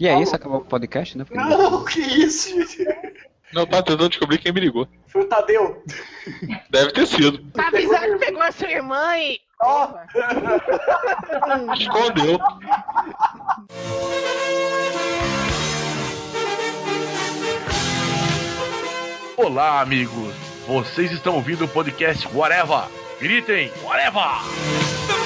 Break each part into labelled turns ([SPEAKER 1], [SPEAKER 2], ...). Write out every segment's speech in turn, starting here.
[SPEAKER 1] E é isso, acabou o podcast, né? Porque
[SPEAKER 2] Não, que isso, gente.
[SPEAKER 3] Não, tá tentando descobrir quem me ligou.
[SPEAKER 2] Foi o Tadeu.
[SPEAKER 3] Deve ter sido.
[SPEAKER 4] Avisar que pegou a sua irmã e.
[SPEAKER 2] Ó.
[SPEAKER 3] Escondeu.
[SPEAKER 5] Olá, amigos! Vocês estão ouvindo o podcast Whatever! Gritem, Whatever!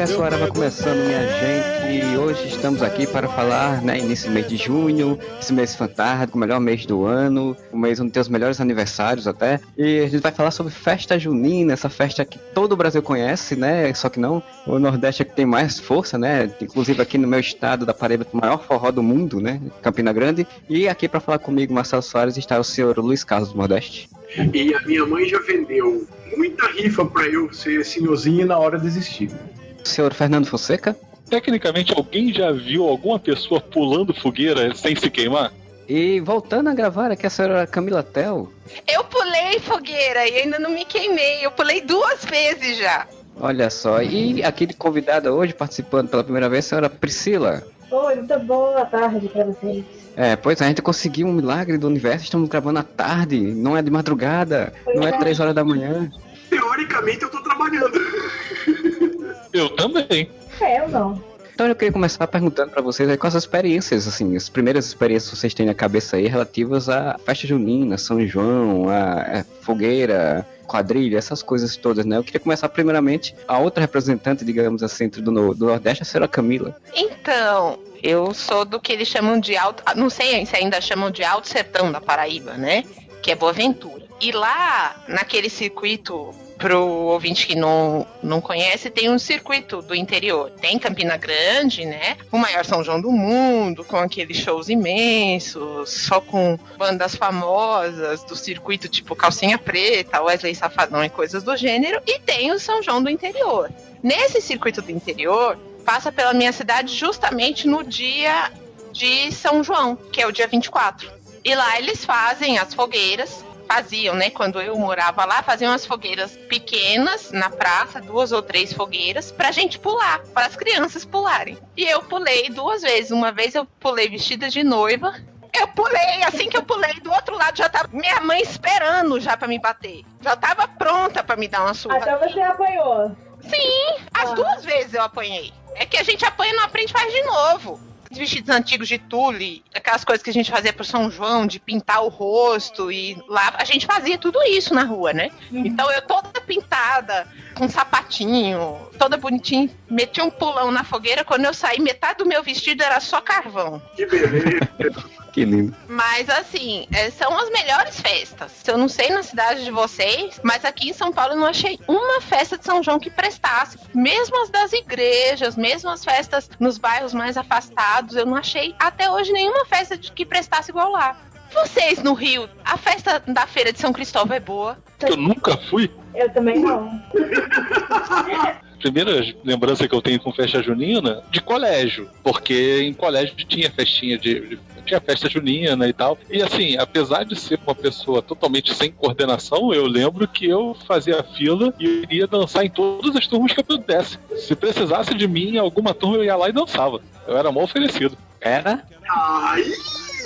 [SPEAKER 1] Podcast Hora vai começando, minha gente. E hoje estamos aqui para falar, né, nesse mês de junho, esse mês fantástico, o melhor mês do ano, o mês onde tem os melhores aniversários até. E a gente vai falar sobre festa junina, essa festa que todo o Brasil conhece, né? Só que não, o Nordeste é que tem mais força, né? Inclusive aqui no meu estado da Paraíba, o maior forró do mundo, né? Campina Grande. E aqui para falar comigo, Marcelo Soares, está o senhor Luiz Carlos do Nordeste.
[SPEAKER 2] E a minha mãe já vendeu muita rifa pra eu ser senhorzinho na hora de desistir.
[SPEAKER 1] Senhor Fernando Fonseca.
[SPEAKER 3] Tecnicamente, alguém já viu alguma pessoa pulando fogueira sem se queimar?
[SPEAKER 1] E voltando a gravar aqui a senhora Camila Tel.
[SPEAKER 4] Eu pulei fogueira e ainda não me queimei. Eu pulei duas vezes já.
[SPEAKER 1] Olha só, e aquele convidada hoje participando pela primeira vez, a senhora Priscila.
[SPEAKER 6] Oi, muito boa tarde pra vocês.
[SPEAKER 1] É, pois é, a gente conseguiu um milagre do universo, estamos gravando à tarde, não é de madrugada, não é três horas da manhã.
[SPEAKER 2] Teoricamente eu tô trabalhando.
[SPEAKER 3] Eu também.
[SPEAKER 6] É, eu não.
[SPEAKER 1] Então eu queria começar perguntando pra vocês aí quais as experiências, assim, as primeiras experiências que vocês têm na cabeça aí relativas à festa junina, São João, a, a fogueira, quadrilha, essas coisas todas, né? Eu queria começar primeiramente a outra representante, digamos assim, do, do Nordeste, a senhora Camila.
[SPEAKER 4] Então, eu sou do que eles chamam de alto. ah, Não sei se ainda chamam de alto sertão da Paraíba, né? Que é Boa Ventura. E lá, naquele circuito, pro ouvinte que não, não conhece, tem um circuito do interior. Tem Campina Grande, né? O maior São João do mundo, com aqueles shows imensos, só com bandas famosas do circuito, tipo Calcinha Preta, Wesley Safadão e coisas do gênero. E tem o São João do interior. Nesse circuito do interior, passa pela minha cidade justamente no dia de São João, que é o dia 24. E lá eles fazem as fogueiras, faziam, né? Quando eu morava lá, faziam as fogueiras pequenas na praça, duas ou três fogueiras, pra gente pular, para as crianças pularem. E eu pulei duas vezes. Uma vez eu pulei vestida de noiva. Eu pulei, assim que eu pulei, do outro lado já tava minha mãe esperando já pra me bater. Já tava pronta pra me dar uma surra.
[SPEAKER 6] Até você apanhou.
[SPEAKER 4] Sim, as
[SPEAKER 6] Ah.
[SPEAKER 4] duas vezes eu apanhei. É que a gente apanha e não aprende faz de novo. Os vestidos antigos de tule, aquelas coisas que a gente fazia pro São João, de pintar o rosto e lá a gente fazia tudo isso na rua, né? Então eu toda pintada, com sapatinho, toda bonitinha, meti um pulão na fogueira. Quando eu saí, metade do meu vestido era só carvão.
[SPEAKER 2] Que beleza.
[SPEAKER 1] Que lindo.
[SPEAKER 4] Mas assim, é, são as melhores festas. Eu não sei na cidade de vocês, mas aqui em São Paulo eu não achei uma festa de São João que prestasse. Mesmo as das igrejas, mesmo as festas nos bairros mais afastados, eu não achei até hoje nenhuma festa de- que prestasse igual lá. Vocês no Rio, a festa da feira de São Cristóvão é boa.
[SPEAKER 3] Eu nunca fui.
[SPEAKER 6] Eu também não.
[SPEAKER 3] Primeira lembrança que eu tenho com festa junina, de colégio. Porque em colégio tinha festinha de. de- tinha festa junina e tal. E assim, apesar de ser uma pessoa totalmente sem coordenação, eu lembro que eu fazia fila e iria dançar em todas as turmas que eu pudesse. Se precisasse de mim, em alguma turma eu ia lá e dançava. Eu era mal oferecido.
[SPEAKER 1] Era?
[SPEAKER 2] Ai,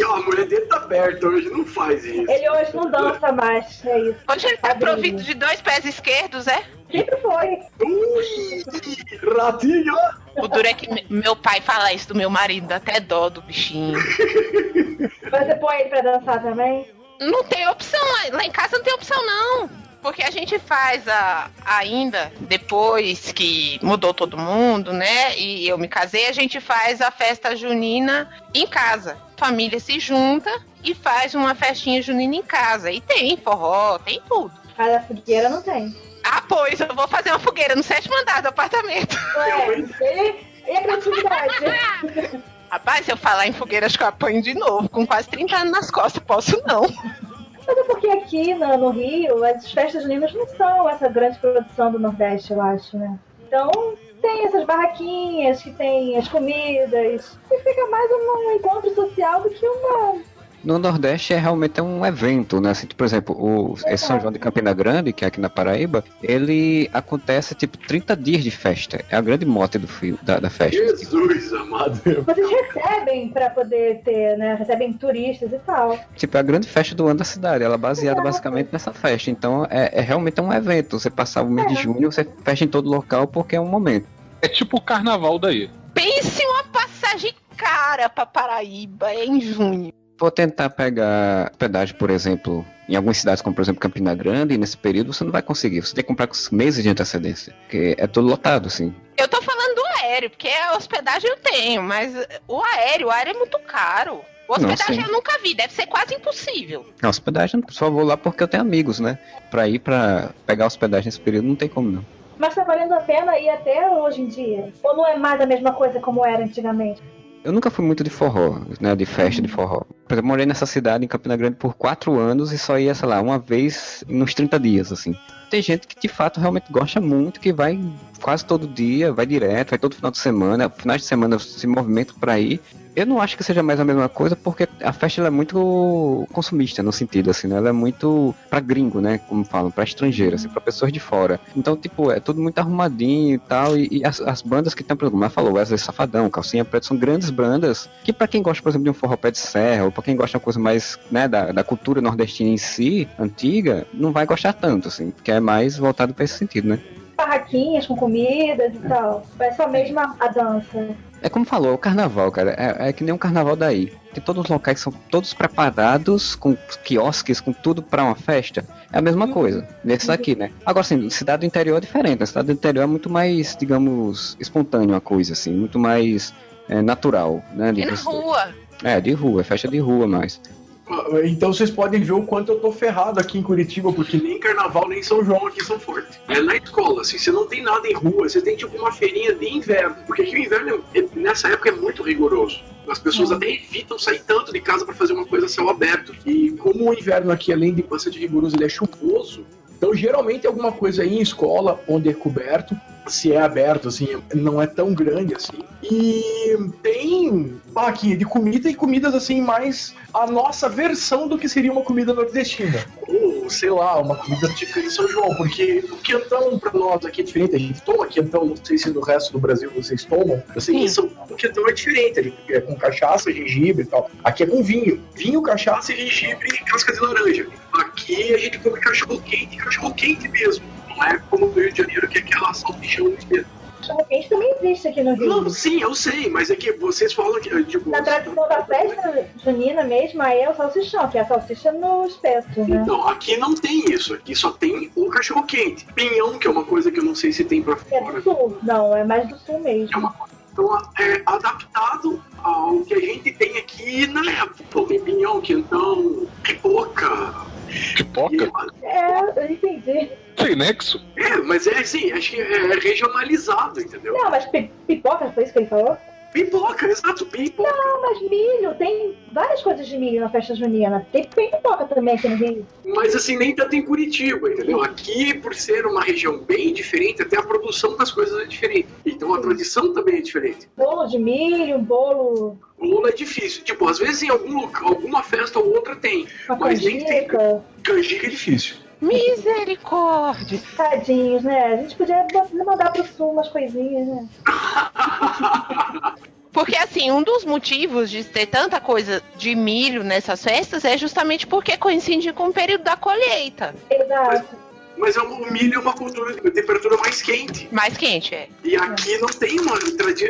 [SPEAKER 2] ó, a mulher dele tá perto hoje, não faz isso.
[SPEAKER 6] Ele hoje não dança mais, é isso.
[SPEAKER 4] Hoje ele tá provido de dois pés esquerdos, é?
[SPEAKER 6] Sempre foi.
[SPEAKER 2] Ui, ratinho.
[SPEAKER 4] O duro é que me- meu pai fala isso do meu marido, dá até dó do bichinho.
[SPEAKER 6] Você põe ele pra dançar também?
[SPEAKER 4] Não tem opção, lá- lá em casa não tem opção não. Porque a gente faz a, ainda, depois que mudou todo mundo, né? E eu me casei, a gente faz a festa junina em casa. Família se junta e faz uma festinha junina em casa. E tem forró, tem tudo.
[SPEAKER 6] Cada fogueira não tem.
[SPEAKER 4] Ah, pois, eu vou fazer uma fogueira no sétimo andar do apartamento.
[SPEAKER 6] Ué, ele, e a criatividade?
[SPEAKER 4] Rapaz, se eu falar em fogueira, acho que eu apanho de novo. Com quase 30 anos nas costas, posso não.
[SPEAKER 6] Mas é porque aqui no, no Rio, as festas juninas não são essa grande produção do Nordeste, eu acho, né? Então, tem essas barraquinhas que tem as comidas, e fica mais um encontro social do que uma.
[SPEAKER 1] No Nordeste é realmente um evento, né? Assim, por exemplo, o esse São João de Campina Grande, que é aqui na Paraíba, ele acontece tipo 30 dias de festa. É a grande mote do fio, da, da festa.
[SPEAKER 2] Jesus amado.
[SPEAKER 6] Vocês recebem pra poder ter, né? Recebem turistas e tal.
[SPEAKER 1] Tipo, é a grande festa do ano da cidade. Ela é baseada basicamente nessa festa. Então, é, é realmente um evento. Você passar o mês de junho, você fecha em todo local porque é um momento.
[SPEAKER 3] É tipo o carnaval daí.
[SPEAKER 4] Pense uma passagem cara pra Paraíba é em junho.
[SPEAKER 1] Vou tentar pegar hospedagem, por exemplo, em algumas cidades, como por exemplo Campina Grande, e nesse período você não vai conseguir. Você tem que comprar com meses de antecedência. Porque é tudo lotado, assim.
[SPEAKER 4] Eu tô falando do aéreo, porque a hospedagem eu tenho, mas o aéreo, o aéreo é muito caro. Hospedagem
[SPEAKER 1] sim.
[SPEAKER 4] eu nunca vi, deve ser quase impossível.
[SPEAKER 1] A hospedagem, eu só vou lá porque eu tenho amigos, né? Pra ir pra pegar hospedagem nesse período não tem como não.
[SPEAKER 6] Mas tá valendo a pena ir até hoje em dia? Ou não é mais a mesma coisa como era antigamente?
[SPEAKER 1] Eu nunca fui muito de forró, né? De festa de forró. Por exemplo, morei nessa cidade, em Campina Grande, por quatro anos e só ia, sei lá, uma vez nos 30 dias, assim. Tem gente que de fato realmente gosta muito, que vai quase todo dia, vai direto, vai todo final de semana, finais de semana se movimenta pra ir. Eu não acho que seja mais a mesma coisa, porque a festa é muito consumista, no sentido, assim, né? Ela é muito pra gringo, né? Como falam, pra estrangeiro, assim, pra pessoas de fora. Então, tipo, é tudo muito arrumadinho e tal. E, e as, as bandas que tem, por exemplo, como falou, Wesley Safadão, Calcinha Preta, são grandes bandas que pra quem gosta, por exemplo, de um forró pé de serra, ou pra quem gosta de uma coisa mais, né, da, da cultura nordestina em si, antiga, não vai gostar tanto, assim, porque é mais voltado pra esse sentido, né?
[SPEAKER 6] Barraquinhas com comidas e tal. É só mesmo a, a dança.
[SPEAKER 1] É como falou, é o carnaval, cara. É, é que nem um carnaval daí. Tem todos os locais que são todos preparados, com quiosques, com tudo pra uma festa. É a mesma coisa. Nesse daqui, né? Agora, assim, cidade do interior é diferente. A cidade do interior é muito mais, digamos, espontâneo a coisa, assim. Muito mais é, natural, né? de
[SPEAKER 4] E na rua.
[SPEAKER 1] É, de rua, é festa de rua mais.
[SPEAKER 2] Então vocês podem ver o quanto eu tô ferrado aqui em Curitiba, porque nem carnaval nem São João aqui são fortes. É na escola, assim, você não tem nada em rua, você tem tipo uma feirinha de inverno. Porque aqui o inverno, é- nessa época, é muito rigoroso. As pessoas até evitam sair tanto de casa para fazer uma coisa a céu aberto. E como o inverno aqui, além de bastante rigoroso, ele é chuvoso, então geralmente alguma coisa aí em escola, onde é coberto, se é aberto, assim, não é tão grande assim. E tem barraquinha de comida e comidas assim mais a nossa versão do que seria uma comida nordestina. Ou, sei lá, uma comida típica de São João, porque o quentão pra nós aqui é diferente. A gente toma quentão, não sei se no resto do Brasil vocês tomam. Eu sei que em São Paulo o quentão é diferente, ele é com cachaça, gengibre e tal. Aqui é com vinho. Vinho, cachaça, gengibre e casca de laranja. Aqui a gente come cachorro quente, cachorro quente mesmo. Não é como no Rio de Janeiro, que é aquela salsichão mesmo.
[SPEAKER 6] Cachorro quente também existe aqui no Rio.
[SPEAKER 2] Não, sim, eu sei, mas é que vocês falam que, tipo.
[SPEAKER 6] Na tradição da festa junina mesmo, aí é o salsichão, que é a salsicha no espeto, né?
[SPEAKER 2] Então, aqui não tem isso. Aqui só tem o cachorro quente. Pinhão, que é uma coisa que eu não sei se tem pra
[SPEAKER 6] É
[SPEAKER 2] fora.
[SPEAKER 6] do sul. Não, é mais do sul
[SPEAKER 2] É
[SPEAKER 6] mesmo.
[SPEAKER 2] uma coisa então, é adaptado ao que a gente tem aqui na época. Então, tem pinhão, quentão, pipoca.
[SPEAKER 3] Pipoca?
[SPEAKER 6] É, eu entendi.
[SPEAKER 3] Sem nexo?
[SPEAKER 2] É, mas é assim, acho que é regionalizado, entendeu?
[SPEAKER 6] Não, mas pi- pipoca, foi isso que ele falou?
[SPEAKER 2] Pipoca, exato, pipoca.
[SPEAKER 6] Não, mas milho, tem várias coisas de milho na festa junina. Tem, tem pipoca também aqui no Rio.
[SPEAKER 2] Mas assim, nem tanto em Curitiba, entendeu? Aqui, por ser uma região bem diferente, até a produção das coisas é diferente. Então a tradição também é diferente.
[SPEAKER 6] Bolo de milho, bolo
[SPEAKER 2] Bolo é difícil. Tipo, às vezes em algum alguma festa ou outra tem. Mas nem tem.
[SPEAKER 6] canjica.
[SPEAKER 2] Canjica é difícil.
[SPEAKER 4] Misericórdia.
[SPEAKER 6] Tadinhos, né? A gente podia mandar pro sul umas coisinhas, né?
[SPEAKER 4] Porque, assim, um dos motivos de ter tanta coisa de milho nessas festas é justamente porque coincide com o período da colheita.
[SPEAKER 6] Exato.
[SPEAKER 2] Mas é o milho é uma cultura de temperatura mais quente.
[SPEAKER 4] Mais quente, é.
[SPEAKER 2] E aqui não tem uma,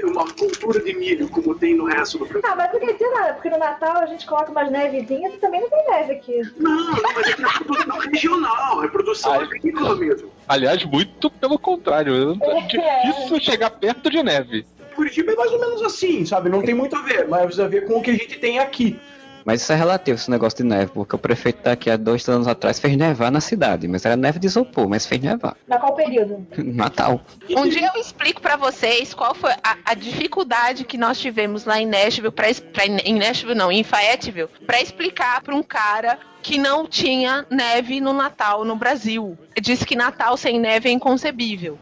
[SPEAKER 2] uma cultura de milho como tem no resto do Brasil.
[SPEAKER 6] Ah, mas não quer dizer nada, porque no Natal a gente coloca umas nevezinhas e também não tem neve aqui.
[SPEAKER 2] Não, não, mas é que é produção regional, é produção
[SPEAKER 3] Ai.
[SPEAKER 2] agrícola mesmo.
[SPEAKER 3] Aliás, muito pelo contrário. É difícil chegar perto de neve.
[SPEAKER 2] Curitiba é mais ou menos assim, sabe? Não tem muito a ver, mas a ver com o que a gente tem aqui.
[SPEAKER 1] Mas isso é relativo, esse negócio de neve, porque o prefeito daqui há dois anos atrás fez nevar na cidade, mas era neve de isopor, mas fez nevar.
[SPEAKER 6] Na qual período?
[SPEAKER 1] Natal.
[SPEAKER 4] Um dia eu explico pra vocês qual foi a, a dificuldade que nós tivemos lá em Nashville, pra, pra, em Nashville não, em Fayetteville, pra explicar pra um cara que não tinha neve no Natal no Brasil. Disse que Natal sem neve é inconcebível.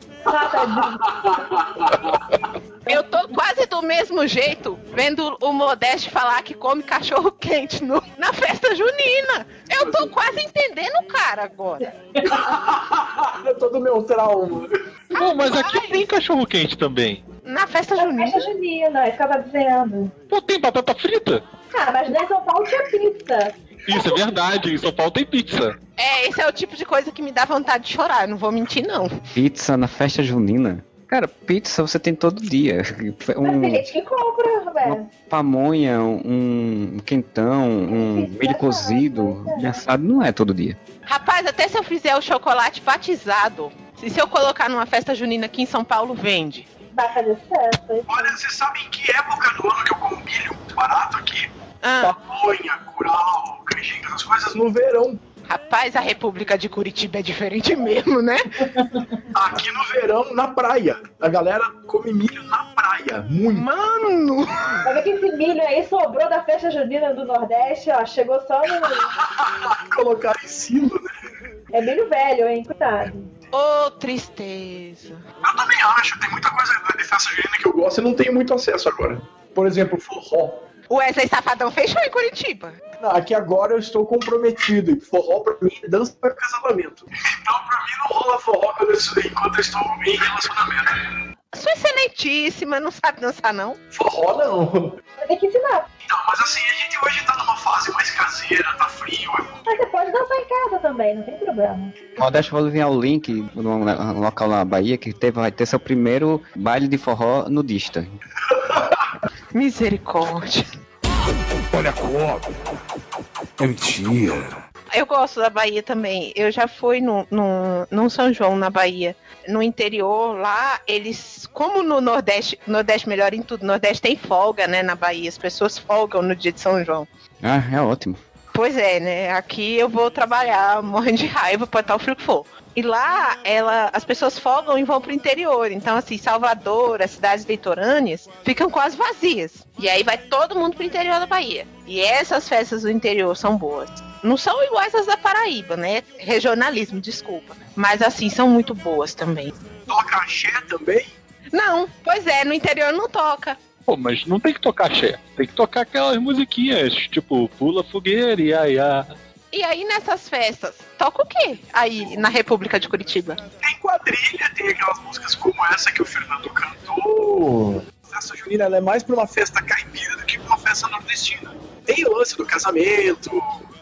[SPEAKER 4] Eu tô quase do mesmo jeito vendo o Modeste falar que come cachorro quente no- na festa junina. Eu tô quase entendendo o cara agora.
[SPEAKER 2] Todo meu trauma.
[SPEAKER 3] Mas aqui tem cachorro quente também.
[SPEAKER 4] Na festa
[SPEAKER 6] Na
[SPEAKER 4] junina.
[SPEAKER 6] festa junina, é eu tava dizendo.
[SPEAKER 3] Pô, tem batata frita.
[SPEAKER 6] Ah, mas nem em São Paulo tinha pizza.
[SPEAKER 3] Isso é verdade, em São Paulo tem pizza.
[SPEAKER 4] É, esse é o tipo de coisa que me dá vontade de chorar, não vou mentir, não.
[SPEAKER 1] Pizza na festa junina. Cara, pizza você tem todo dia.
[SPEAKER 6] Mas
[SPEAKER 1] Um
[SPEAKER 6] tem gente que compra, velho.
[SPEAKER 1] pamonha, um quentão, um milho cozido, e assado não é todo dia.
[SPEAKER 4] Rapaz, até se eu fizer o chocolate batizado, e se eu colocar numa festa junina aqui em São Paulo, vende.
[SPEAKER 6] Vai fazer sucesso.
[SPEAKER 2] Olha, vocês sabem que época do ano que eu como milho muito barato aqui?
[SPEAKER 4] Ah,
[SPEAKER 2] Pamonha, curau, canjica, essas coisas no verão.
[SPEAKER 4] rapaz, a República de Curitiba é diferente mesmo, né?
[SPEAKER 2] Aqui no verão, na praia. A galera come milho na praia. Muito.
[SPEAKER 4] Mano!
[SPEAKER 6] Vai ver que esse milho aí sobrou da festa junina do Nordeste, ó. Chegou só no.
[SPEAKER 2] Colocar em cima, né?
[SPEAKER 6] É milho velho, hein? Cuidado.
[SPEAKER 4] Ô, tristeza.
[SPEAKER 2] Eu também acho. Tem muita coisa de festa junina que eu gosto e não tenho muito acesso agora. Por exemplo, forró.
[SPEAKER 4] O Wesley Safadão fechou em Curitiba.
[SPEAKER 2] Não, Aqui agora eu estou comprometido. E forró pra mim é dança para casamento. Então pra mim não rola forró quando eu estou- enquanto eu estou em relacionamento.
[SPEAKER 4] Sua excelentíssima, não sabe dançar, não?
[SPEAKER 2] Forró não.
[SPEAKER 6] Vai ter que ensinar.
[SPEAKER 2] Então, mas assim, a gente hoje tá numa fase mais caseira, tá frio. é
[SPEAKER 6] Mas você pode dançar em casa também, não tem problema.
[SPEAKER 1] Modeste vou enviar o link num num local na Bahia que teve, vai ter seu primeiro baile de forró nudista.
[SPEAKER 4] Misericórdia.
[SPEAKER 7] Olha a cobra. É mentira.
[SPEAKER 4] Eu gosto da Bahia também. Eu já fui no, no, num São João, na Bahia. No interior, lá, eles. Como no Nordeste, Nordeste melhor em tudo, Nordeste tem folga, né, na Bahia. As pessoas folgam no dia de São João.
[SPEAKER 1] Ah, é ótimo.
[SPEAKER 4] Pois é, né? Aqui eu vou trabalhar morrendo de raiva pra estar o frio que for. E lá, ela, as pessoas folgam e vão pro interior. Então, assim, Salvador, as cidades litorâneas, ficam quase vazias. E aí vai todo mundo pro interior da Bahia. E essas festas do interior são boas. Não são iguais às da Paraíba, né? Regionalismo, desculpa. Mas, assim, são muito boas também.
[SPEAKER 2] Toca axé também.
[SPEAKER 4] Não, pois é, no interior não toca.
[SPEAKER 3] Pô, mas não tem que tocar axé. Tem que tocar aquelas musiquinhas, tipo Pula Fogueira e ai, ai.
[SPEAKER 4] E aí, nessas festas, toca o quê? Aí, na República de Curitiba?
[SPEAKER 2] Tem quadrilha, tem aquelas músicas como essa que o Fernando cantou. A festa junina ela é mais pra uma festa caipira do que pra uma festa nordestina. Tem o lance do casamento,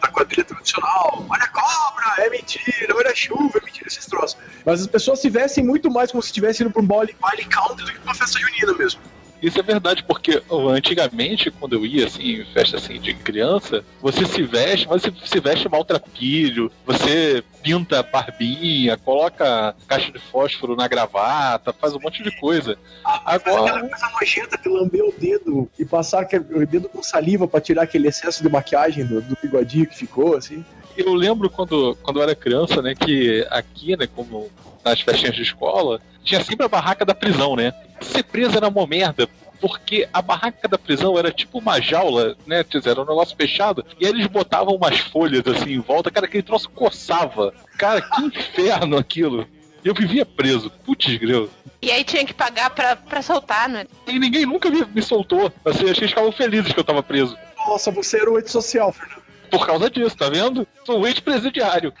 [SPEAKER 2] da quadrilha tradicional. Olha a cobra, é mentira. Olha a chuva, é mentira, esses troços. Mas as pessoas se vestem muito mais como se estivessem indo pra um baile, baile country do que pra uma festa junina mesmo.
[SPEAKER 3] Isso é verdade, porque antigamente, quando eu ia assim, em festa assim de criança, você se veste, mas você se veste maltrapilho, você pinta barbinha, coloca caixa de fósforo na gravata, faz um monte de coisa.
[SPEAKER 2] Faz
[SPEAKER 3] Agora-
[SPEAKER 2] aquela coisa nojenta de lamber o dedo e passar o dedo com saliva pra tirar aquele excesso de maquiagem do, do bigodinho que ficou, assim.
[SPEAKER 3] Eu lembro quando, quando eu era criança, né, que aqui, né, como nas festinhas de escola, tinha sempre a barraca da prisão, né? Ser preso era uma merda, porque a barraca da prisão era tipo uma jaula, né? Era um negócio fechado, e aí eles botavam umas folhas assim em volta, cara, aquele troço coçava. Cara, que inferno aquilo. Eu vivia preso, putz, greu.
[SPEAKER 4] E aí tinha que pagar pra, pra soltar, né?
[SPEAKER 3] E ninguém nunca me, me soltou. Assim, acho que eles ficavam felizes que eu tava preso.
[SPEAKER 2] Nossa, você era o antissocial, Fernando.
[SPEAKER 3] Por causa disso, tá vendo? Sou ex-presidiário.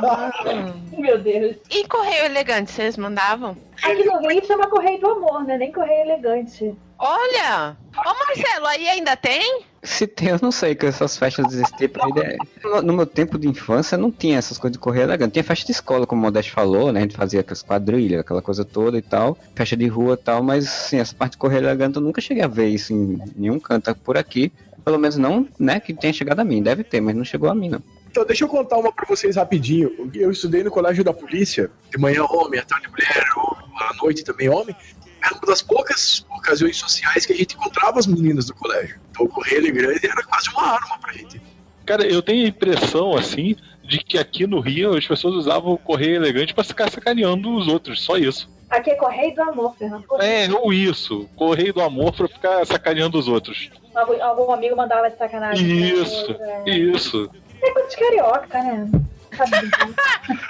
[SPEAKER 6] Meu Deus.
[SPEAKER 4] E correio elegante, vocês mandavam?
[SPEAKER 6] Aqui no Rio chama Correio do Amor, né? Nem Correio Elegante.
[SPEAKER 4] Olha! Ô Marcelo, aí ainda tem?
[SPEAKER 1] Se tem, eu não sei, que essas festas desse tipo aí. né? No, no meu tempo de infância não tinha essas coisas de correr elegante. Tinha festa de escola, como o Modeste falou, né? A gente fazia aquelas quadrilhas, aquela coisa toda e tal. Festa de rua e tal, mas assim, essa parte de correr elegante eu nunca cheguei a ver isso em nenhum canto por aqui. Pelo menos não, né, que tenha chegado a mim. Deve ter, mas não chegou a mim, não.
[SPEAKER 2] Então, deixa eu contar uma pra vocês rapidinho. Eu estudei no colégio da polícia, de manhã homem, à tarde mulher, ou à noite também homem. era uma das poucas ocasiões sociais que a gente encontrava as meninas do colégio. Então o Correio Elegante era quase uma arma pra gente.
[SPEAKER 3] Cara, eu tenho a impressão, assim, de que aqui no Rio as pessoas usavam o correio elegante pra ficar sacaneando os outros, só isso.
[SPEAKER 6] Aqui é Correio do Amor, Fernando.
[SPEAKER 3] É, ou isso, correio do amor pra ficar sacaneando os outros.
[SPEAKER 6] Algum, algum amigo mandava de sacanagem.
[SPEAKER 3] Isso,
[SPEAKER 6] outro, é.
[SPEAKER 3] isso.
[SPEAKER 6] É coisa de carioca, né?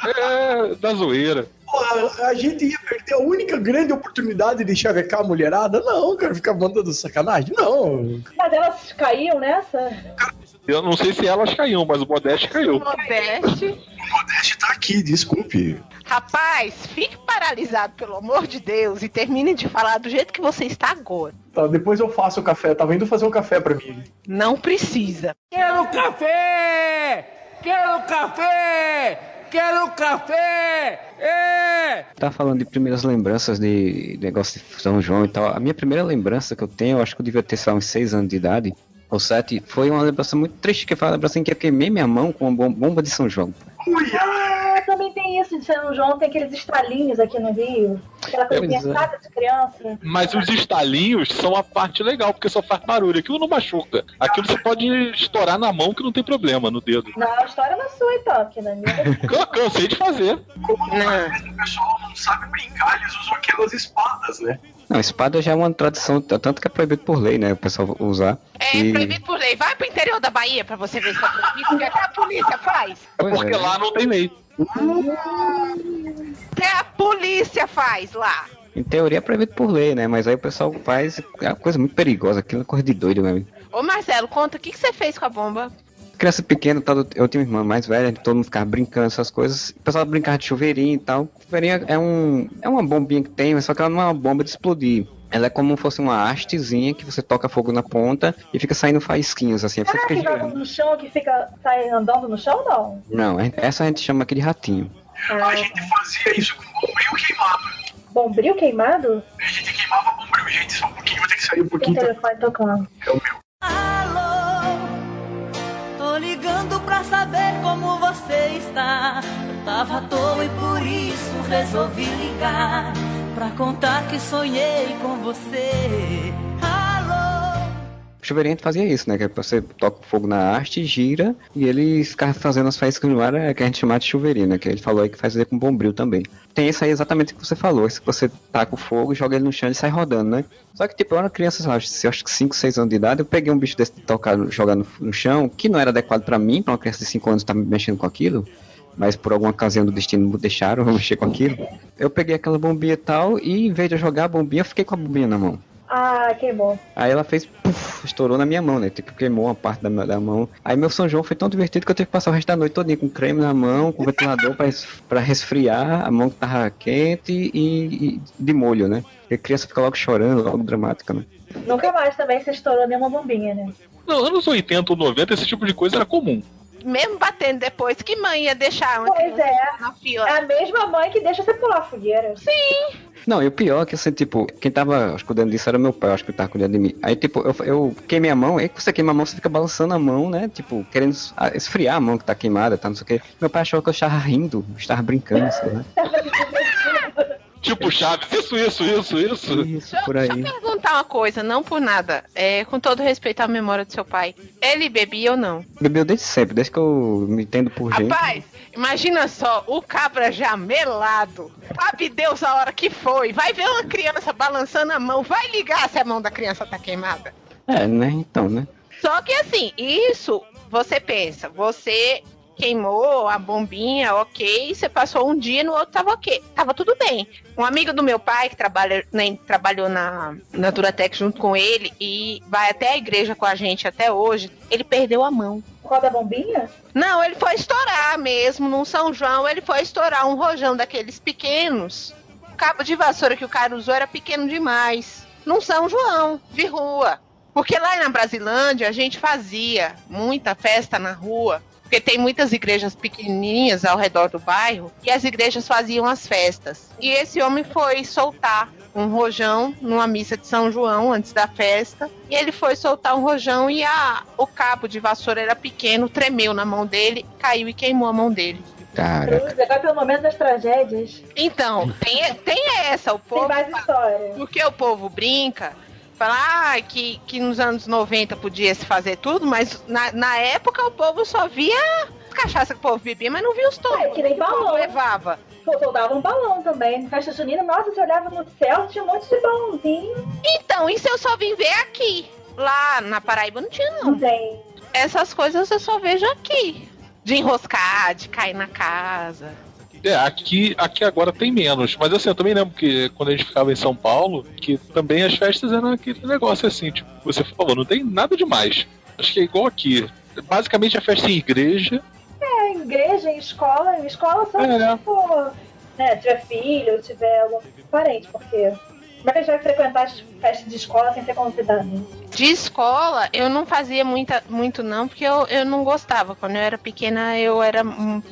[SPEAKER 3] É, da zoeira.
[SPEAKER 2] Porra, a gente ia perder a única grande oportunidade de chavecar a mulherada? Não, cara, ficar mandando sacanagem? Não.
[SPEAKER 6] Mas elas caíam nessa?
[SPEAKER 3] Eu não sei se elas caíam, mas o Modeste caiu.
[SPEAKER 4] Modeste.
[SPEAKER 2] O Modeste tá aqui, desculpe.
[SPEAKER 4] Rapaz, fique paralisado, pelo amor de Deus, e termine de falar do jeito que você está agora.
[SPEAKER 2] Tá, depois eu faço o café. Tava indo fazer um café pra mim.
[SPEAKER 4] Não precisa.
[SPEAKER 8] Quero café! Quero café! Quero café! É!
[SPEAKER 1] Tá falando de primeiras lembranças de negócio de São João e tal. A minha primeira lembrança que eu tenho, eu acho que eu devia ter só uns 6 anos de idade, ou 7, foi uma lembrança muito triste, que foi uma lembrança em que eu queimei minha mão com uma bom- bomba de São João.
[SPEAKER 6] Ah, também tem isso de São João, tem aqueles estralinhos aqui no Rio. Aquela
[SPEAKER 1] Pois é.
[SPEAKER 6] chata de criança.
[SPEAKER 3] Mas os estalinhos são a parte legal, porque só faz barulho. Aquilo não machuca. Aquilo você pode estourar na mão que não tem problema, no dedo.
[SPEAKER 6] Não, a história não é sua então, porque na minha.
[SPEAKER 3] Eu cansei de fazer.
[SPEAKER 2] Como o pessoal não sabe brincar, eles usam aquelas espadas, né?
[SPEAKER 1] Não, espada já é uma tradição, tanto que é proibido por lei, né? O pessoal usar.
[SPEAKER 4] É
[SPEAKER 1] E-
[SPEAKER 4] proibido por lei. Vai pro interior da Bahia pra você ver se é proibido, o que, é que a polícia faz?
[SPEAKER 1] Pois
[SPEAKER 3] Porque
[SPEAKER 1] é.
[SPEAKER 3] lá não tem lei.
[SPEAKER 4] Que a polícia faz lá?
[SPEAKER 1] Em teoria é proibido por lei, né? Mas aí o pessoal faz. É uma coisa muito perigosa, aquilo é coisa de doido mesmo.
[SPEAKER 4] Ô Marcelo, conta, o que, que você fez com a bomba?
[SPEAKER 1] Criança pequena, tal, eu tinha uma irmã mais velha, todo mundo ficava brincando, essas coisas. O pessoal brincava de chuveirinho e tal. Chuveirinho é, um, é uma bombinha que tem, mas só que ela não é uma bomba de explodir. Ela é como se fosse uma hastezinha que você toca fogo na ponta e fica saindo faísquinhos, assim. Você
[SPEAKER 6] Ah,
[SPEAKER 1] fica
[SPEAKER 6] que joga
[SPEAKER 1] girando.
[SPEAKER 6] no chão, que fica sai andando no chão, não?
[SPEAKER 1] Não, é- essa a gente chama aqui de ratinho.
[SPEAKER 6] Ah,
[SPEAKER 2] A gente fazia isso com bombril queimado.
[SPEAKER 6] bombril queimado?
[SPEAKER 2] A gente queimava bombril, gente. Só um pouquinho, vou ter que sair um pouquinho. tá?
[SPEAKER 6] telefone tocando.
[SPEAKER 2] É o meu.
[SPEAKER 9] Tô ligando pra saber como você está. Eu tava à toa e por isso resolvi ligar. Pra contar que sonhei com você.
[SPEAKER 1] Chuveirinho fazia isso, né? Que você toca o fogo na haste, gira, e ele ficava fazendo as faíscas no ar, é, que a gente chama de chuveirinho, né? Que ele falou aí que fazia com bombril também. Tem isso aí exatamente o que você falou, que você taca o fogo, joga ele no chão e sai rodando, né? Só que, tipo, eu era criança, lá, acho- eu acho que 5, 6 anos de idade, eu peguei um bicho desse de tocar, jogar no, no chão, que não era adequado pra mim, pra uma criança de 5 anos estar mexendo com aquilo, mas por alguma ocasião do destino deixaram eu mexer com aquilo. Eu peguei aquela bombinha e tal, e em vez de eu jogar a bombinha, eu fiquei com a bombinha na mão.
[SPEAKER 6] Ah, queimou.
[SPEAKER 1] Aí ela fez, puf, estourou na minha mão, né? Tipo, queimou uma parte da, da mão. Aí meu São João foi tão divertido que eu tive que passar o resto da noite todinha com creme na mão, com ventilador pra, pra resfriar, a mão que tava quente e, e de molho, né? Porque a criança fica logo chorando, logo dramática, né?
[SPEAKER 6] Nunca mais também se estourou nenhuma bombinha, né?
[SPEAKER 3] Nos anos 80 ou 90, esse tipo de coisa era comum.
[SPEAKER 4] Mesmo batendo depois, que mãe ia deixar uma
[SPEAKER 6] Pois é.
[SPEAKER 4] na fila?
[SPEAKER 6] É a mesma mãe que deixa você pular a fogueira. Sim.
[SPEAKER 1] Não, e o pior é que, assim, tipo, quem tava cuidando disso era meu pai, acho que ele tava cuidando de mim. Aí, tipo, eu, eu queimei a mão, aí que você queima a mão, você fica balançando a mão, né? Tipo, querendo esfriar a mão que tá queimada, tá, não sei o quê. Meu pai achou que eu estava rindo, estava brincando, sei lá.
[SPEAKER 3] Tipo Chaves, isso, isso, isso, isso.
[SPEAKER 1] Isso, por aí.
[SPEAKER 4] Deixa eu perguntar uma coisa, não por nada. É, com todo respeito à memória do seu pai. Ele bebia ou não?
[SPEAKER 1] Bebeu desde sempre, desde que eu me entendo por gente.
[SPEAKER 4] Rapaz, imagina só, o cabra já melado. Sabe Deus a hora que foi. Vai ver uma criança balançando a mão. Vai ligar se a mão da criança tá queimada.
[SPEAKER 1] É, né? Então, né?
[SPEAKER 4] Só que assim, isso você pensa, você queimou a bombinha, ok, você passou um dia, no outro tava ok, tava tudo bem. Um amigo do meu pai que trabalha, né, trabalhou na, na Duratec junto com ele e vai até a igreja com a gente até hoje, ele perdeu a mão.
[SPEAKER 6] Qual da bombinha?
[SPEAKER 4] Não, ele foi estourar mesmo, num São João, ele foi estourar um rojão daqueles pequenos. O cabo de vassoura que o cara usou era pequeno demais. Num São João, de rua. Porque lá na Brasilândia a gente fazia muita festa na rua. Porque tem muitas igrejas pequenininhas ao redor do bairro e as igrejas faziam as festas. E esse homem foi soltar um rojão numa missa de São João antes da festa. E ele foi soltar um rojão e a, o cabo de vassoura era pequeno, tremeu na mão dele, caiu e queimou a mão dele.
[SPEAKER 1] Cara,
[SPEAKER 6] Cruz, agora pelo momento das tragédias.
[SPEAKER 4] Então, tem, tem essa, o
[SPEAKER 6] Tem
[SPEAKER 4] povo.
[SPEAKER 6] mais história.
[SPEAKER 4] Porque o povo brinca, fala ah, que, que nos anos 90 podia se fazer tudo, mas na, na época o povo só via cachaça que o povo bebia, mas não via os tombos
[SPEAKER 6] É, que nem
[SPEAKER 4] povo
[SPEAKER 6] balão.
[SPEAKER 4] levava.
[SPEAKER 6] Soldava um balão também. Festa junina, nossa, você olhava no céu, tinha um monte de balãozinho.
[SPEAKER 4] Então, isso eu só vim ver aqui. Lá na Paraíba não tinha,
[SPEAKER 6] Não
[SPEAKER 4] não.
[SPEAKER 6] tem.
[SPEAKER 4] Essas coisas eu só vejo aqui. De enroscar, de cair na casa.
[SPEAKER 3] É, aqui, aqui agora tem menos. Mas assim, eu também lembro que quando a gente ficava em São Paulo, que também as festas eram aquele negócio assim, tipo, você falou, não tem nada demais. Acho que é igual aqui. Basicamente a festa em igreja.
[SPEAKER 6] É, em igreja, em escola. Em escola só
[SPEAKER 3] É.
[SPEAKER 6] tipo, né, tiver filho, tiver algum parente, porque. Como é que a gente vai frequentar as festas de escola sem ser convidado?
[SPEAKER 4] De escola, eu não fazia muita, muito não, porque eu, eu não gostava. Quando eu era pequena, eu era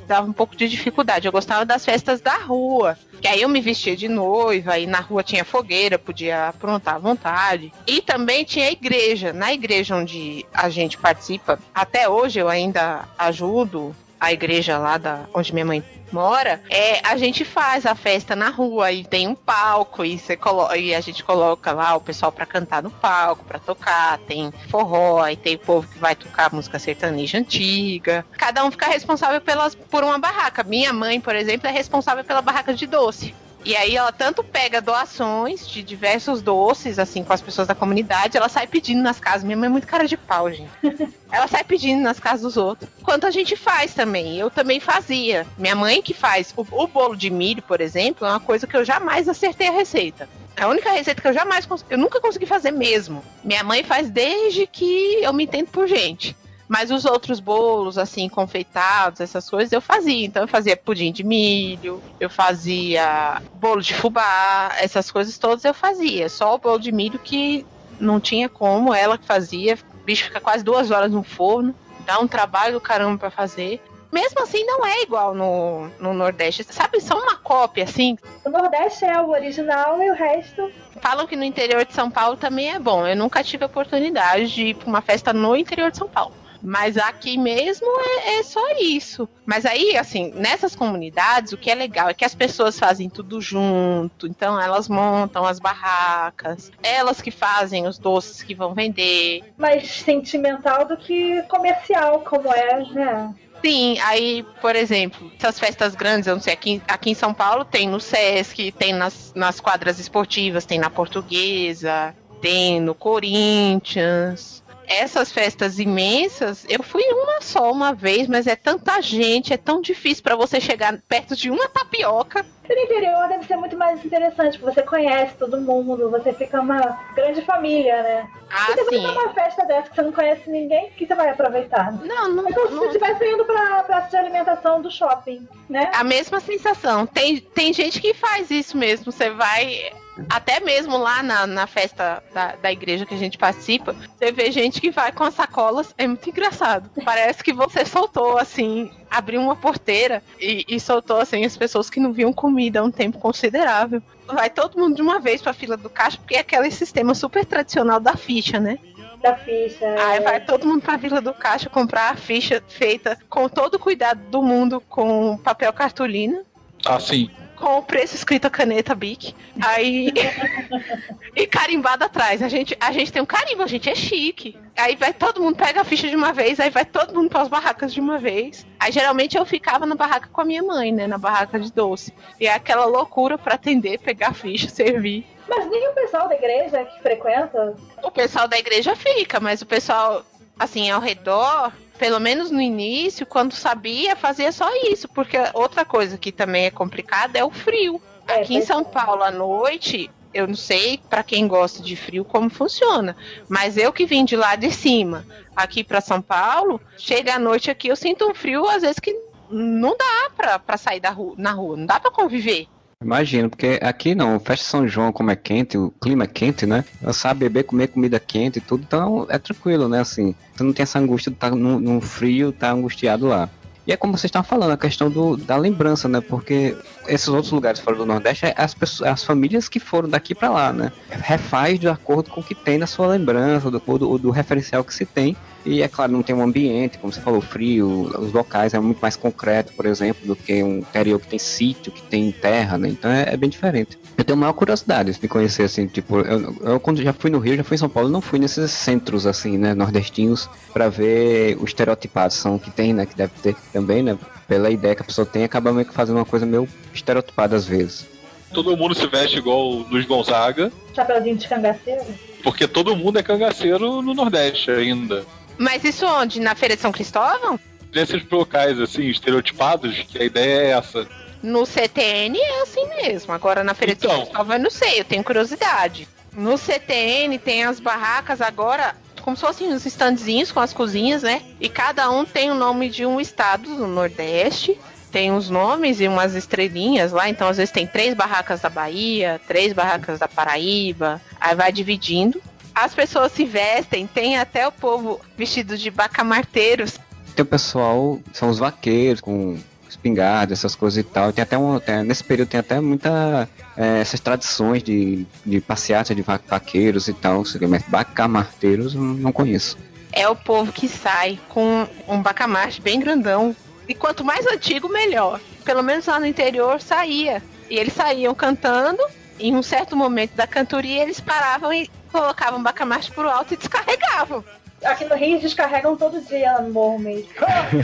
[SPEAKER 4] dava um pouco de dificuldade. Eu gostava das festas da rua. Que aí eu me vestia de noiva, e na rua tinha fogueira, podia aprontar à vontade. E também tinha a igreja. Na igreja onde a gente participa, até hoje eu ainda ajudo a igreja lá da onde minha mãe mora, é, a gente faz a festa na rua e tem um palco e, você colo e a gente coloca lá o pessoal pra cantar no palco, pra tocar, tem forró, e tem povo que vai tocar música sertaneja antiga. Cada um fica responsável pelas, por uma barraca. Minha mãe, por exemplo, é responsável pela barraca de doce. E aí ela tanto pega doações de diversos doces, assim, com as pessoas da comunidade, ela sai pedindo nas casas. Minha mãe é muito cara de pau, gente. Ela sai pedindo nas casas dos outros. Quanto a gente faz também. Eu também fazia. Minha mãe que faz o, o bolo de milho, por exemplo, é uma coisa que eu jamais acertei a receita. É a única receita que eu jamais consegui. Eu nunca consegui fazer mesmo. Minha mãe faz desde que eu me entendo por gente. Mas os outros bolos, assim, confeitados, essas coisas, eu fazia. Então eu fazia pudim de milho, eu fazia bolo de fubá, essas coisas todas eu fazia. Só o bolo de milho que não tinha como, ela que fazia. O bicho fica quase duas horas no forno, dá um trabalho do caramba pra fazer. Mesmo assim, não é igual no, no Nordeste. Sabe, são uma cópia, assim.
[SPEAKER 6] O Nordeste é o original e o resto.
[SPEAKER 4] Falam que no interior de São Paulo também é bom. Eu nunca tive a oportunidade de ir pra uma festa no interior de São Paulo. Mas aqui mesmo é, é só isso. Mas aí, assim, nessas comunidades, o que é legal é que as pessoas fazem tudo junto. Então, elas montam as barracas, elas que fazem os doces que vão vender.
[SPEAKER 6] mais sentimental do que comercial, como é, né?
[SPEAKER 4] Sim, aí, por exemplo, essas festas grandes, eu não sei, aqui, aqui em São Paulo tem no Sesc, tem nas, nas quadras esportivas, tem na Portuguesa, tem no Corinthians. Essas festas imensas, eu fui uma só uma vez, mas é tanta gente, é tão difícil pra você chegar perto de uma tapioca.
[SPEAKER 6] No interior deve ser muito mais interessante, porque você conhece todo mundo, você fica uma grande família, né?
[SPEAKER 4] Ah,
[SPEAKER 6] se você
[SPEAKER 4] sim.
[SPEAKER 6] vai uma festa dessa que você não conhece ninguém, o que você vai aproveitar?
[SPEAKER 4] Não, não,
[SPEAKER 6] É como se
[SPEAKER 4] não-
[SPEAKER 6] você estivesse indo pra praça de alimentação do shopping, né?
[SPEAKER 4] A mesma sensação. Tem, tem gente que faz isso mesmo. Você vai. Até mesmo lá na, na festa da, da igreja que a gente participa, você vê gente que vai com as sacolas. É muito engraçado. Parece que você soltou, assim, abriu uma porteira e, e soltou, assim, as pessoas que não viam comida há um tempo considerável. Vai todo mundo de uma vez pra fila do caixa, porque é aquele sistema super tradicional da ficha, né?
[SPEAKER 6] Da ficha.
[SPEAKER 4] Aí
[SPEAKER 6] é.
[SPEAKER 4] vai todo mundo pra Vila do Caixa comprar a ficha feita com todo o cuidado do mundo com papel cartolina,
[SPEAKER 3] Assim,
[SPEAKER 4] com o preço escrito a caneta Bic. Aí. e carimbado atrás. A gente, a gente tem um carimbo, a gente é chique. Aí vai todo mundo, pega a ficha de uma vez, aí vai todo mundo pras barracas de uma vez. Aí geralmente eu ficava na barraca com a minha mãe, né? Na barraca de doce. E é aquela loucura pra atender, pegar a ficha, servir.
[SPEAKER 6] Mas nem o pessoal da igreja que frequenta.
[SPEAKER 4] O pessoal da igreja fica, mas o pessoal, assim, ao redor, pelo menos no início, quando sabia, fazia só isso. Porque outra coisa que também é complicada é o frio.
[SPEAKER 6] É,
[SPEAKER 4] Aqui em
[SPEAKER 6] pois
[SPEAKER 4] São
[SPEAKER 6] é.
[SPEAKER 4] Paulo, à noite, eu não sei pra quem gosta de frio como funciona. Mas eu que vim de lá de cima, aqui pra São Paulo, chega à noite aqui, eu sinto um frio, às vezes, que não dá pra, pra sair da rua, na rua, não dá pra conviver.
[SPEAKER 1] Imagino, porque aqui não, festa São João, como é quente, o clima é quente, né? Sabe beber, comer comida quente e tudo, então é tranquilo, né? Assim, você não tem essa angústia de estar no, no frio, tá angustiado lá. E é como vocês estavam falando, a questão do, da lembrança, né? Porque esses outros lugares fora do Nordeste, é as, pessoas, as famílias que foram daqui para lá, né? Refaz de acordo com o que tem na sua lembrança, do, do, do referencial que se tem. E é claro, não tem um ambiente, como você falou, frio, os locais é muito mais concreto, por exemplo, do que um interior que tem sítio, que tem terra, né? Então é, é bem diferente. Eu tenho maior curiosidade de conhecer, assim, tipo, eu, eu, quando já fui no Rio, já fui em São Paulo, não fui nesses centros, assim, né, nordestinos, para ver os estereotipados que tem, né, que deve ter também, né, pela ideia que a pessoa tem, acaba meio que fazendo uma coisa meio estereotipada às vezes.
[SPEAKER 3] Todo mundo se veste igual o Luiz Gonzaga.
[SPEAKER 6] Chapeuzinho de cangaceiro?
[SPEAKER 3] Porque todo mundo é cangaceiro no Nordeste ainda.
[SPEAKER 4] Mas isso onde? Na Feira de São Cristóvão?
[SPEAKER 3] Nesses locais, assim, estereotipados, que a ideia é essa.
[SPEAKER 4] No CTN é assim mesmo. Agora na Feira então. de São Cristóvão eu não sei, eu tenho curiosidade. No CTN tem as barracas agora, como se fossem uns standzinhos com as cozinhas, né? E cada um tem o nome de um estado do Nordeste. Tem os nomes e umas estrelinhas lá, então às vezes tem três barracas da Bahia, três barracas da Paraíba, aí vai dividindo as pessoas se vestem, tem até o povo vestido de bacamarteiros.
[SPEAKER 1] Tem o pessoal, são os vaqueiros com espingarda, essas coisas e tal. Tem até um, tem, nesse período tem até muita é, essas tradições de, de passeata de vaqueiros e tal, mas bacamarteiros não conheço.
[SPEAKER 4] É o povo que sai com um bacamarte bem grandão. E quanto mais antigo, melhor. Pelo menos lá no interior saía. E eles saíam cantando. Em um certo momento da cantoria, eles paravam e colocavam bacamarte pro alto e descarregavam.
[SPEAKER 6] Aqui no Rio descarregam todo dia no morro mesmo.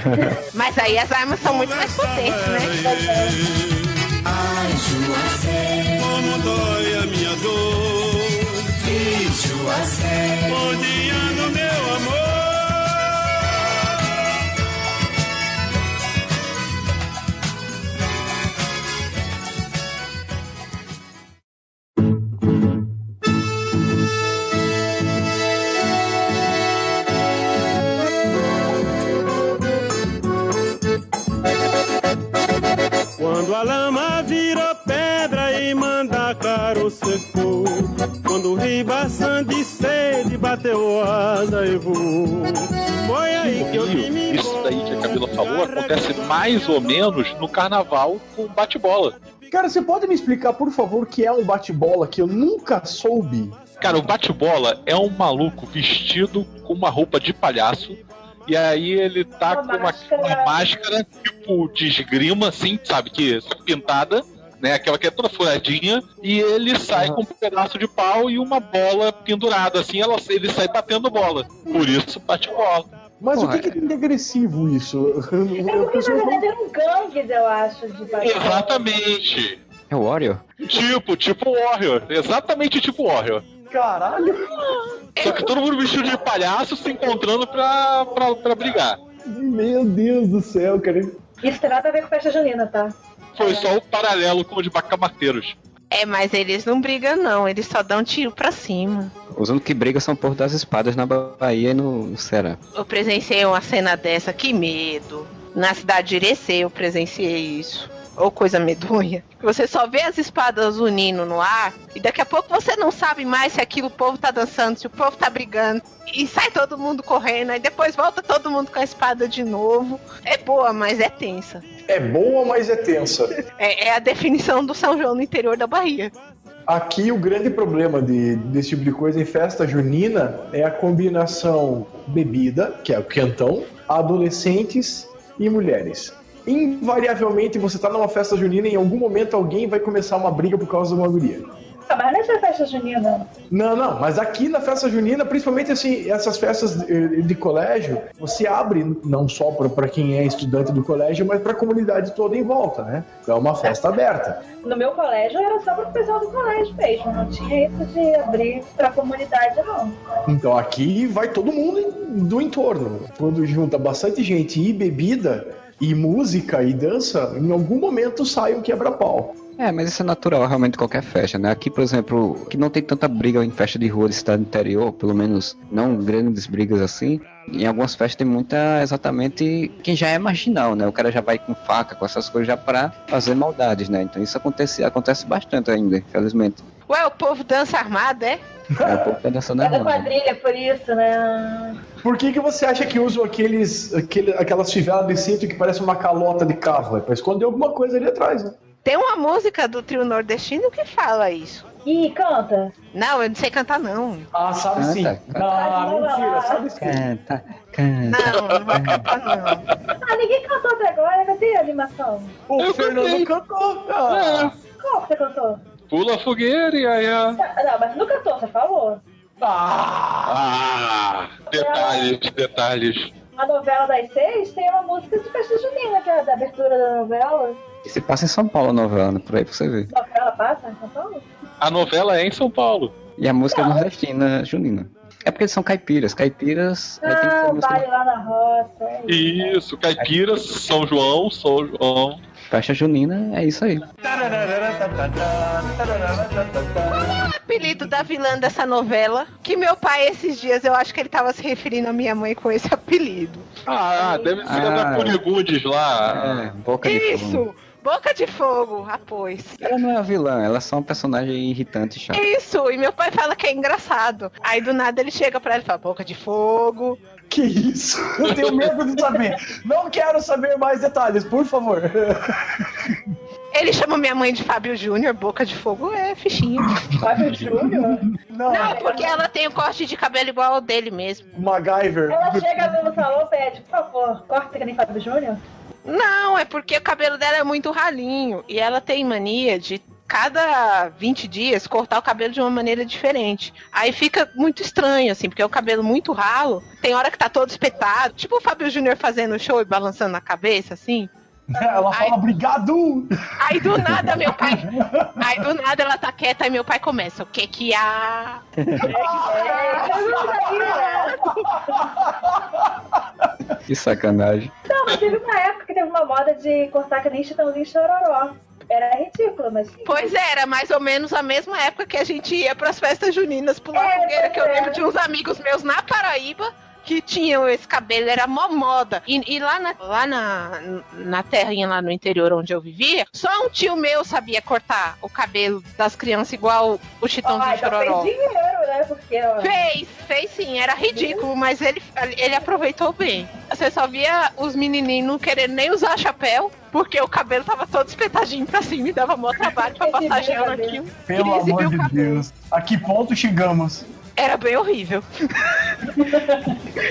[SPEAKER 4] Mas aí as armas são muito mais potentes, né?
[SPEAKER 10] Ai, Juazé, como dói a minha dor. Bom dia no meu amor.
[SPEAKER 11] Secou, quando o ribaçã de sede bateu asa e voou. Foi aí que eu vi me
[SPEAKER 3] Isso daí que a Camila falou acontece mais ou menos no carnaval com bate-bola.
[SPEAKER 2] Cara, você pode me explicar, por favor, o que é um bate-bola que eu nunca soube?
[SPEAKER 3] Cara, o bate-bola é um maluco vestido com uma roupa de palhaço e aí ele tá uma com uma, uma, máscara tipo de esgrima, assim, sabe? Que pintada, né? Aquela que é toda furadinha. E ele sai uhum. com um pedaço de pau e uma bola pendurada, assim. Ela, ele sai batendo bola. Por isso bate bola.
[SPEAKER 2] Mas Porra, o que, que tem de agressivo isso?
[SPEAKER 6] É porque, na verdade, é um gangues, eu acho, de
[SPEAKER 3] Exatamente.
[SPEAKER 1] É o Warrior?
[SPEAKER 3] Tipo, tipo Warrior. Exatamente tipo Warrior.
[SPEAKER 2] Caralho!
[SPEAKER 3] Só que todo mundo vestido de palhaço se encontrando pra, pra, pra brigar.
[SPEAKER 2] Meu Deus do céu, cara.
[SPEAKER 6] Isso tem nada a ver com festa junina, tá?
[SPEAKER 3] Foi só o paralelo com o de bacamateiros.
[SPEAKER 4] É, mas eles não brigam, não. Eles só dão tiro pra cima.
[SPEAKER 1] Os únicos que brigam são por das espadas na Bahia e no Ceará.
[SPEAKER 4] Eu presenciei uma cena dessa, que medo. Na cidade de Irecê eu presenciei isso ou coisa medonha. Você só vê as espadas unindo no ar e daqui a pouco você não sabe mais se aquilo o povo tá dançando, se o povo tá brigando. E sai todo mundo correndo, aí depois volta todo mundo com a espada de novo. É boa, mas é tensa.
[SPEAKER 2] É boa, mas é tensa.
[SPEAKER 4] É, é a definição do São João no interior da Bahia.
[SPEAKER 2] Aqui o grande problema de, desse tipo de coisa em festa junina é a combinação bebida, que é o quentão, adolescentes e mulheres invariavelmente você tá numa festa junina e em algum momento alguém vai começar uma briga por causa de uma guria.
[SPEAKER 6] Ah, mas nessa festa junina.
[SPEAKER 2] Não, não, mas aqui na festa junina, principalmente assim, essas festas de, de colégio, você abre não só para quem é estudante do colégio, mas para a comunidade toda em volta, né? Então é uma festa aberta.
[SPEAKER 6] No meu colégio era só para o pessoal do colégio mesmo, não tinha isso de abrir para a comunidade, não.
[SPEAKER 2] Então aqui vai todo mundo do entorno. Quando junta bastante gente e bebida, e música e dança, em algum momento sai um quebra-pau.
[SPEAKER 1] É, mas isso é natural realmente qualquer festa, né? Aqui, por exemplo, que não tem tanta briga em festa de rua de cidade interior, pelo menos não grandes brigas assim. Em algumas festas tem muita exatamente quem já é marginal, né? O cara já vai com faca, com essas coisas já para fazer maldades, né? Então isso acontece, acontece bastante ainda, infelizmente.
[SPEAKER 4] Ué, o povo dança armado, é?
[SPEAKER 1] É, o povo tá dançando
[SPEAKER 6] É da
[SPEAKER 1] armado.
[SPEAKER 6] quadrilha, por isso, né?
[SPEAKER 2] Por que, que você acha que usam aqueles, aquele, aquelas fivelas de cinto que parece uma calota de carro? É pra esconder alguma coisa ali atrás, né?
[SPEAKER 4] Tem uma música do trio nordestino que fala isso.
[SPEAKER 6] Ih, canta.
[SPEAKER 4] Não, eu não sei cantar, não.
[SPEAKER 2] Ah, sabe sim.
[SPEAKER 1] Canta, canta.
[SPEAKER 2] Ah, mentira, sabe sim.
[SPEAKER 1] Canta, canta.
[SPEAKER 4] Não, não vai cantar, não.
[SPEAKER 6] Ah, ninguém cantou até agora. Cadê a animação?
[SPEAKER 2] O
[SPEAKER 3] Eu
[SPEAKER 2] Fernando
[SPEAKER 3] cantei.
[SPEAKER 2] cantou. Ah.
[SPEAKER 6] Qual que você cantou?
[SPEAKER 3] Pula a fogueira e aí a...
[SPEAKER 6] Ah, Não, mas não cantou, você falou.
[SPEAKER 3] Ah, detalhes, detalhes.
[SPEAKER 6] A novela das seis tem uma música de festa junina, que é da abertura da novela.
[SPEAKER 1] E se passa em São Paulo a novela, né? Por aí pra você ver.
[SPEAKER 6] A novela passa em São Paulo?
[SPEAKER 3] A novela é em São Paulo.
[SPEAKER 1] E a música é nordestina, junina. É porque eles são caipiras. Caipiras aí tem que ser
[SPEAKER 6] Ah, vale lá na roça. é isso.
[SPEAKER 3] Isso, Caipiras, São João, São João.
[SPEAKER 1] Festa junina, é isso aí.
[SPEAKER 4] O apelido da vilã dessa novela, que meu pai, esses dias, eu acho que ele tava se referindo à minha mãe com esse apelido.
[SPEAKER 3] Ah, deve ser
[SPEAKER 1] Ah.
[SPEAKER 3] da Cunigundes lá.
[SPEAKER 1] É, boca de fogo.
[SPEAKER 4] Isso! Boca de fogo, após.
[SPEAKER 1] Ela não é a vilã, ela é só um personagem irritante e chato.
[SPEAKER 4] Isso, e meu pai fala que é engraçado. Aí do nada ele chega pra ela e fala, boca de fogo.
[SPEAKER 2] Que isso? Eu tenho medo de saber. Não quero saber mais detalhes, por favor.
[SPEAKER 4] Ele chama minha mãe de Fábio Júnior, boca de fogo é fichinha.
[SPEAKER 6] Fábio Júnior?
[SPEAKER 2] Não,
[SPEAKER 4] Não, porque ela tem o corte de cabelo igual ao dele mesmo.
[SPEAKER 2] MacGyver.
[SPEAKER 6] Ela chega no salão e pede, por favor, corta que nem Fábio Júnior.
[SPEAKER 4] Não, é porque o cabelo dela é muito ralinho. E ela tem mania de cada 20 dias cortar o cabelo de uma maneira diferente. Aí fica muito estranho, assim, porque é o cabelo muito ralo. Tem hora que tá todo espetado. Tipo o Fábio Júnior fazendo show e balançando na cabeça, assim.
[SPEAKER 2] Ela fala, obrigado!
[SPEAKER 4] Aí do nada meu pai. Aí do nada ela tá quieta e meu pai começa. O que que há?
[SPEAKER 1] Que sacanagem.
[SPEAKER 6] Não, mas teve uma época que teve uma moda de cortar que nem chitãozinho chororó. Era ridículo, mas.
[SPEAKER 4] Pois era, mais ou menos a mesma época que a gente ia pras festas juninas pular
[SPEAKER 6] É,
[SPEAKER 4] fogueira, que eu lembro de uns amigos meus na Paraíba que tinham esse cabelo, era mó moda. E, e lá, na, lá na, na terrinha, lá no interior onde eu vivia, só um tio meu sabia cortar o cabelo das crianças igual o Chitãozinho
[SPEAKER 6] então
[SPEAKER 4] Chororó.
[SPEAKER 6] fez dinheiro, né? Porque, ó,
[SPEAKER 4] Fez, fez sim, era ridículo, mas ele, ele aproveitou bem. Você só via os menininhos não querendo nem usar chapéu, porque o cabelo tava todo espetadinho pra cima e dava mó trabalho pra passar gel naquilo.
[SPEAKER 2] Pelo amor de. Deus. A que ponto chegamos?
[SPEAKER 4] Era bem horrível.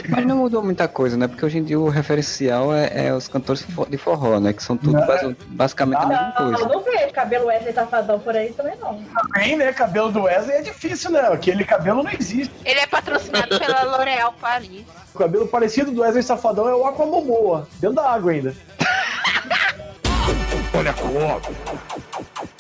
[SPEAKER 1] Mas não mudou muita coisa, né? Porque hoje em dia o referencial é, é os cantores de forró, né? Que são tudo
[SPEAKER 2] Não.
[SPEAKER 1] basi- basicamente a mesma
[SPEAKER 6] Não,
[SPEAKER 1] coisa.
[SPEAKER 6] não vejo cabelo Wesley Safadão por aí também, não.
[SPEAKER 2] Também, né? Cabelo do Wesley é difícil, né? Aquele cabelo não existe.
[SPEAKER 4] Ele é patrocinado pela L'Oréal Paris.
[SPEAKER 2] O cabelo parecido do Wesley Safadão é o Aquamomoa, dentro da água ainda.
[SPEAKER 7] Olha a cobra.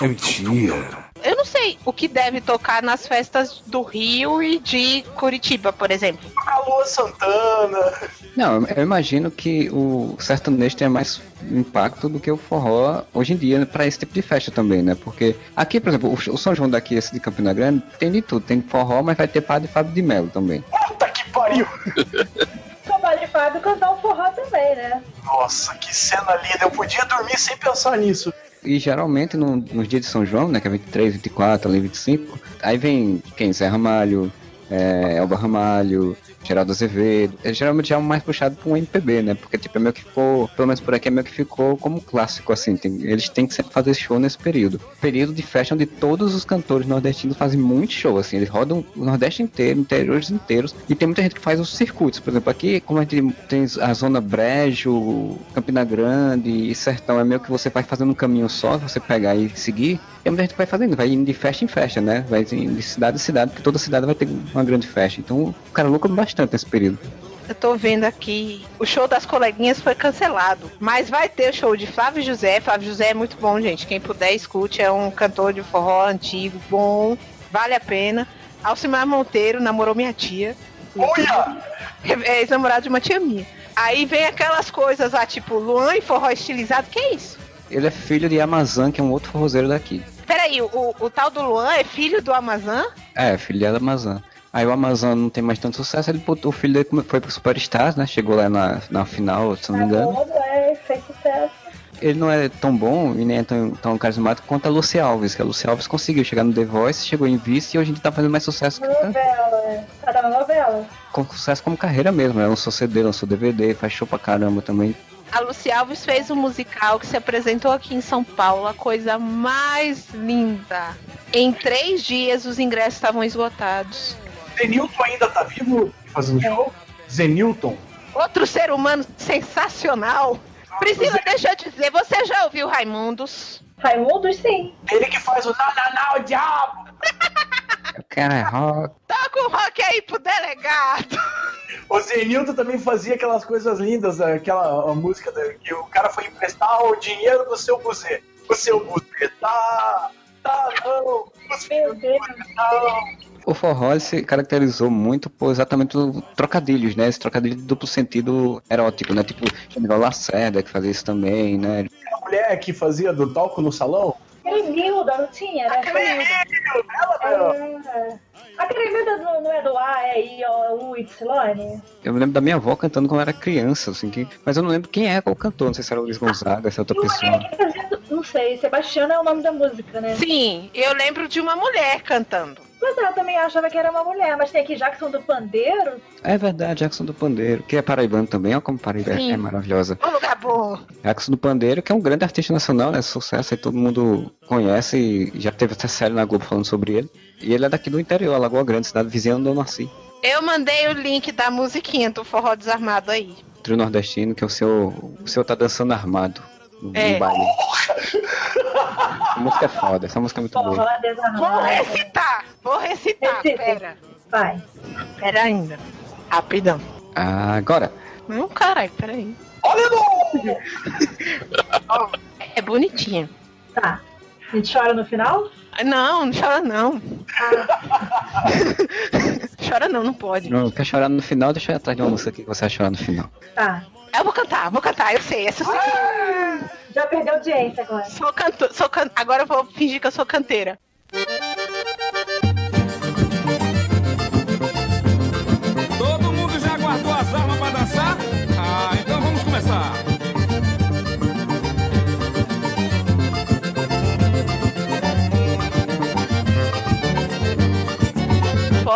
[SPEAKER 7] É mentira.
[SPEAKER 4] Eu não sei o que deve tocar nas festas do Rio e de Curitiba, por exemplo.
[SPEAKER 2] A Lua Santana.
[SPEAKER 1] Não, eu imagino que o sertanejo tenha mais impacto do que o forró hoje em dia para esse tipo de festa também, né? Porque aqui, por exemplo, o o São João daqui, esse de Campina Grande, tem de tudo. Tem forró, mas vai ter padre Fábio de Melo também.
[SPEAKER 2] Puta que pariu!
[SPEAKER 6] O Padre Fábio cantar um forró também, né?
[SPEAKER 2] Nossa, que cena linda. Eu podia dormir sem pensar nisso.
[SPEAKER 1] E geralmente no- nos dias de São João, né, que é 23, 24, ali 25, aí vem quem? Zé Ramalho, é, Elba Ramalho, Geraldo Azevedo. É, geralmente é mais puxado pra um MPB, né? Porque tipo, é meio que ficou, pelo menos por aqui, é meio que ficou como clássico, assim. tem- eles têm que sempre fazer show nesse período. Período de festa onde todos os cantores nordestinos fazem muito show, assim. Eles rodam o Nordeste inteiro, interiores inteiros. E tem muita gente que faz os circuitos. Por exemplo, aqui, como a gente tem a zona Brejo, Campina Grande e Sertão, é meio que você vai fazendo um caminho só, você pegar e seguir. Tem muita gente que vai fazendo, vai indo de festa em festa, né? Vai indo de cidade em cidade, porque toda cidade vai ter uma grande festa. Então o cara lucra bastante nesse período.
[SPEAKER 4] Eu tô vendo aqui, o show das coleguinhas foi cancelado. Mas vai ter o show de Flávio José. Flávio José é muito bom, gente. Quem puder, escute. É um cantor de forró antigo, bom, vale a pena. Alcimar Monteiro namorou minha tia.
[SPEAKER 2] Olha!
[SPEAKER 4] É ex-namorado de uma tia minha. Aí vem aquelas coisas lá, tipo Luan e forró estilizado. Que é isso?
[SPEAKER 1] Ele é filho de Amazon, que é um outro forrozeiro daqui.
[SPEAKER 4] Peraí, o, o tal do Luan é filho do Amazon?
[SPEAKER 1] É, filho dela é Amazon. Aí o Amazon não tem mais tanto sucesso, ele botou o filho dele foi pro Superstars, né? Chegou lá na, na final, se não me engano.
[SPEAKER 6] Todo, é, fez sucesso.
[SPEAKER 1] ele não é tão bom e nem é tão, tão carismático quanto a Lucy Alves, que a Lucy Alves conseguiu chegar no The Voice, chegou em vice e hoje dia tá fazendo mais sucesso que
[SPEAKER 6] Novela, é. Tá na novela.
[SPEAKER 1] com sucesso como carreira mesmo. Ela lançou CD, lançou DVD, faz show pra caramba também.
[SPEAKER 4] A Lucy Alves fez um musical que se apresentou aqui em São Paulo, a coisa mais linda. Em três dias os ingressos estavam esgotados.
[SPEAKER 2] Zenilton ainda tá vivo fazendo show? Zenilton.
[SPEAKER 4] Outro ser humano sensacional. Priscila, deixa eu dizer, você já ouviu Raimundos?
[SPEAKER 6] Raimundos, sim.
[SPEAKER 2] Ele que faz o o diabo.
[SPEAKER 1] O cara é rock.
[SPEAKER 4] Toca o rock aí pro delegado.
[SPEAKER 2] O Zenilton também fazia aquelas coisas lindas, né? aquela a música que o cara foi emprestar o dinheiro do seu buzê. O seu buzê tá. Tá não. Os
[SPEAKER 6] Meu Deus.
[SPEAKER 2] não.
[SPEAKER 1] O forró se caracterizou muito por exatamente o trocadilhos, né? Esse trocadilho de duplo sentido erótico, né? Tipo, Genival Lacerda que fazia isso também, né?
[SPEAKER 2] A mulher que fazia do talco no salão.
[SPEAKER 6] Cremilda, não tinha, né? É. A Cremilda não, não é do A, é I, O, U, Y?
[SPEAKER 1] Eu me lembro da minha avó cantando quando eu era criança, assim, que... mas eu não lembro quem é qual cantor, não sei se era o Luiz Gonzaga, se é outra
[SPEAKER 6] E o
[SPEAKER 1] pessoa.
[SPEAKER 6] fazia, não sei, Sebastiana é o nome da música, né?
[SPEAKER 4] Sim, eu lembro de uma mulher cantando.
[SPEAKER 6] Mas eu também achava que era uma mulher, mas tem aqui Jackson do Pandeiro.
[SPEAKER 1] É verdade, Jackson do Pandeiro, que é paraibano também, olha como Paraíba é-
[SPEAKER 4] Sim.
[SPEAKER 1] é maravilhosa.
[SPEAKER 4] Um lugar bom.
[SPEAKER 1] Jackson do Pandeiro, que é um grande artista nacional, né? Sucesso aí todo mundo conhece e já teve até série na Globo falando sobre ele. E ele é daqui do interior, Lagoa Grande, cidade vizinha onde eu nasci.
[SPEAKER 4] Eu mandei o link da musiquinha do Forró Desarmado aí.
[SPEAKER 1] Trio nordestino, que é o seu. O seu tá dançando armado no,
[SPEAKER 4] É.
[SPEAKER 1] no baile. A música é foda, essa música é muito boa.
[SPEAKER 6] Forró desarmado.
[SPEAKER 4] Vou recitar, vou recitar,
[SPEAKER 6] Recite.
[SPEAKER 4] pera.
[SPEAKER 6] Vai.
[SPEAKER 4] Pera ainda. Rapidão.
[SPEAKER 1] Ah, agora.
[SPEAKER 4] Não, caralho, peraí.
[SPEAKER 2] Olha no!
[SPEAKER 4] É bonitinha.
[SPEAKER 6] Tá. A gente chora no final?
[SPEAKER 4] Não, não chora não. chora não, não pode.
[SPEAKER 1] Não, quer chorar no final? Deixa eu ir atrás de uma música aqui que você vai chorar no final.
[SPEAKER 6] Tá.
[SPEAKER 4] Eu vou cantar, vou cantar, eu sei. Essa eu sei.
[SPEAKER 6] Já perdeu audiência agora.
[SPEAKER 4] Sou canto, sou can... Agora eu vou fingir que eu sou canteira.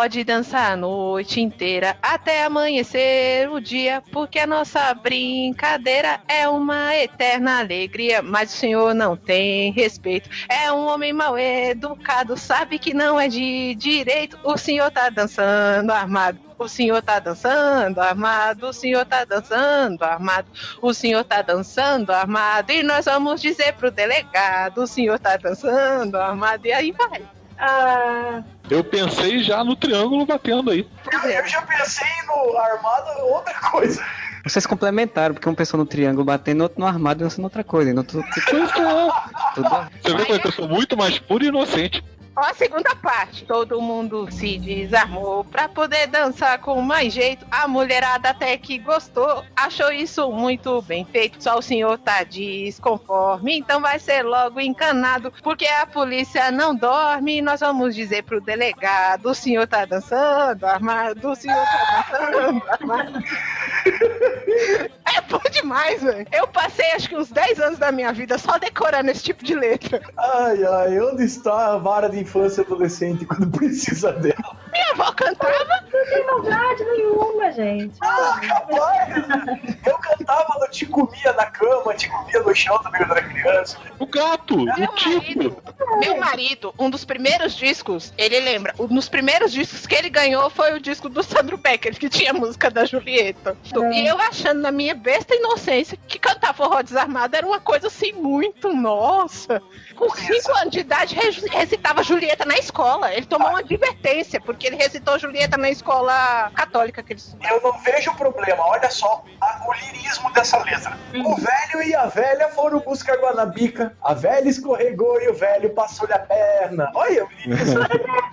[SPEAKER 4] Pode dançar a noite inteira até amanhecer o dia, porque a nossa brincadeira é uma eterna alegria. Mas o senhor não tem respeito, é um homem mal educado, sabe que não é de direito. O senhor tá dançando armado. O senhor tá dançando armado, o senhor tá dançando armado, o senhor tá dançando armado, e nós vamos dizer pro delegado: o senhor tá dançando armado, e aí vai.
[SPEAKER 6] Ah,
[SPEAKER 3] Eu pensei já no triângulo batendo aí.
[SPEAKER 2] Eu, eu já pensei no armado outra coisa.
[SPEAKER 1] Vocês complementaram, porque um pensou no triângulo batendo, outro no armado e dançando outra coisa. Outro, tudo, tudo,
[SPEAKER 3] Você vê como é que eu sou muito mais puro e inocente.
[SPEAKER 4] Ó, a segunda parte. Todo mundo se desarmou pra poder dançar com mais jeito. A mulherada até que gostou, achou isso muito bem feito. Só o senhor tá desconforme, então vai ser logo encanado, porque a polícia não dorme. Nós vamos dizer pro delegado: o senhor tá dançando armado, o senhor tá dançando armado. É bom demais, velho. Eu passei acho que uns 10 anos da minha vida só decorando esse tipo de letra.
[SPEAKER 2] Ai, ai, onde está a vara de infância e adolescente quando precisa dela?
[SPEAKER 4] Minha avó cantava.
[SPEAKER 6] não tem maldade nenhuma, gente.
[SPEAKER 2] Ah, capaz! Eu cantava no Te Comia na cama, Te Comia no chão também quando era criança.
[SPEAKER 3] O gato,
[SPEAKER 4] Meu
[SPEAKER 3] o tipo.
[SPEAKER 4] marido, meu marido, um dos primeiros discos, ele lembra, um dos primeiros discos que ele ganhou foi o disco do Sandro Becker, que tinha a música da Julieta. E eu achando na minha besta inocência que cantar forró desarmado era uma coisa assim muito, nossa. Com 5 anos de idade, re- recitava Julieta na escola. Ele tomou uma advertência, porque ele recitou Julieta na escola católica que ele estudou.
[SPEAKER 2] Eu não vejo problema, olha só a- o lirismo dessa letra. O velho e a velha foram buscar Guanabica, a velha escorregou e o velho passou-lhe a perna. Olha, o lirismo.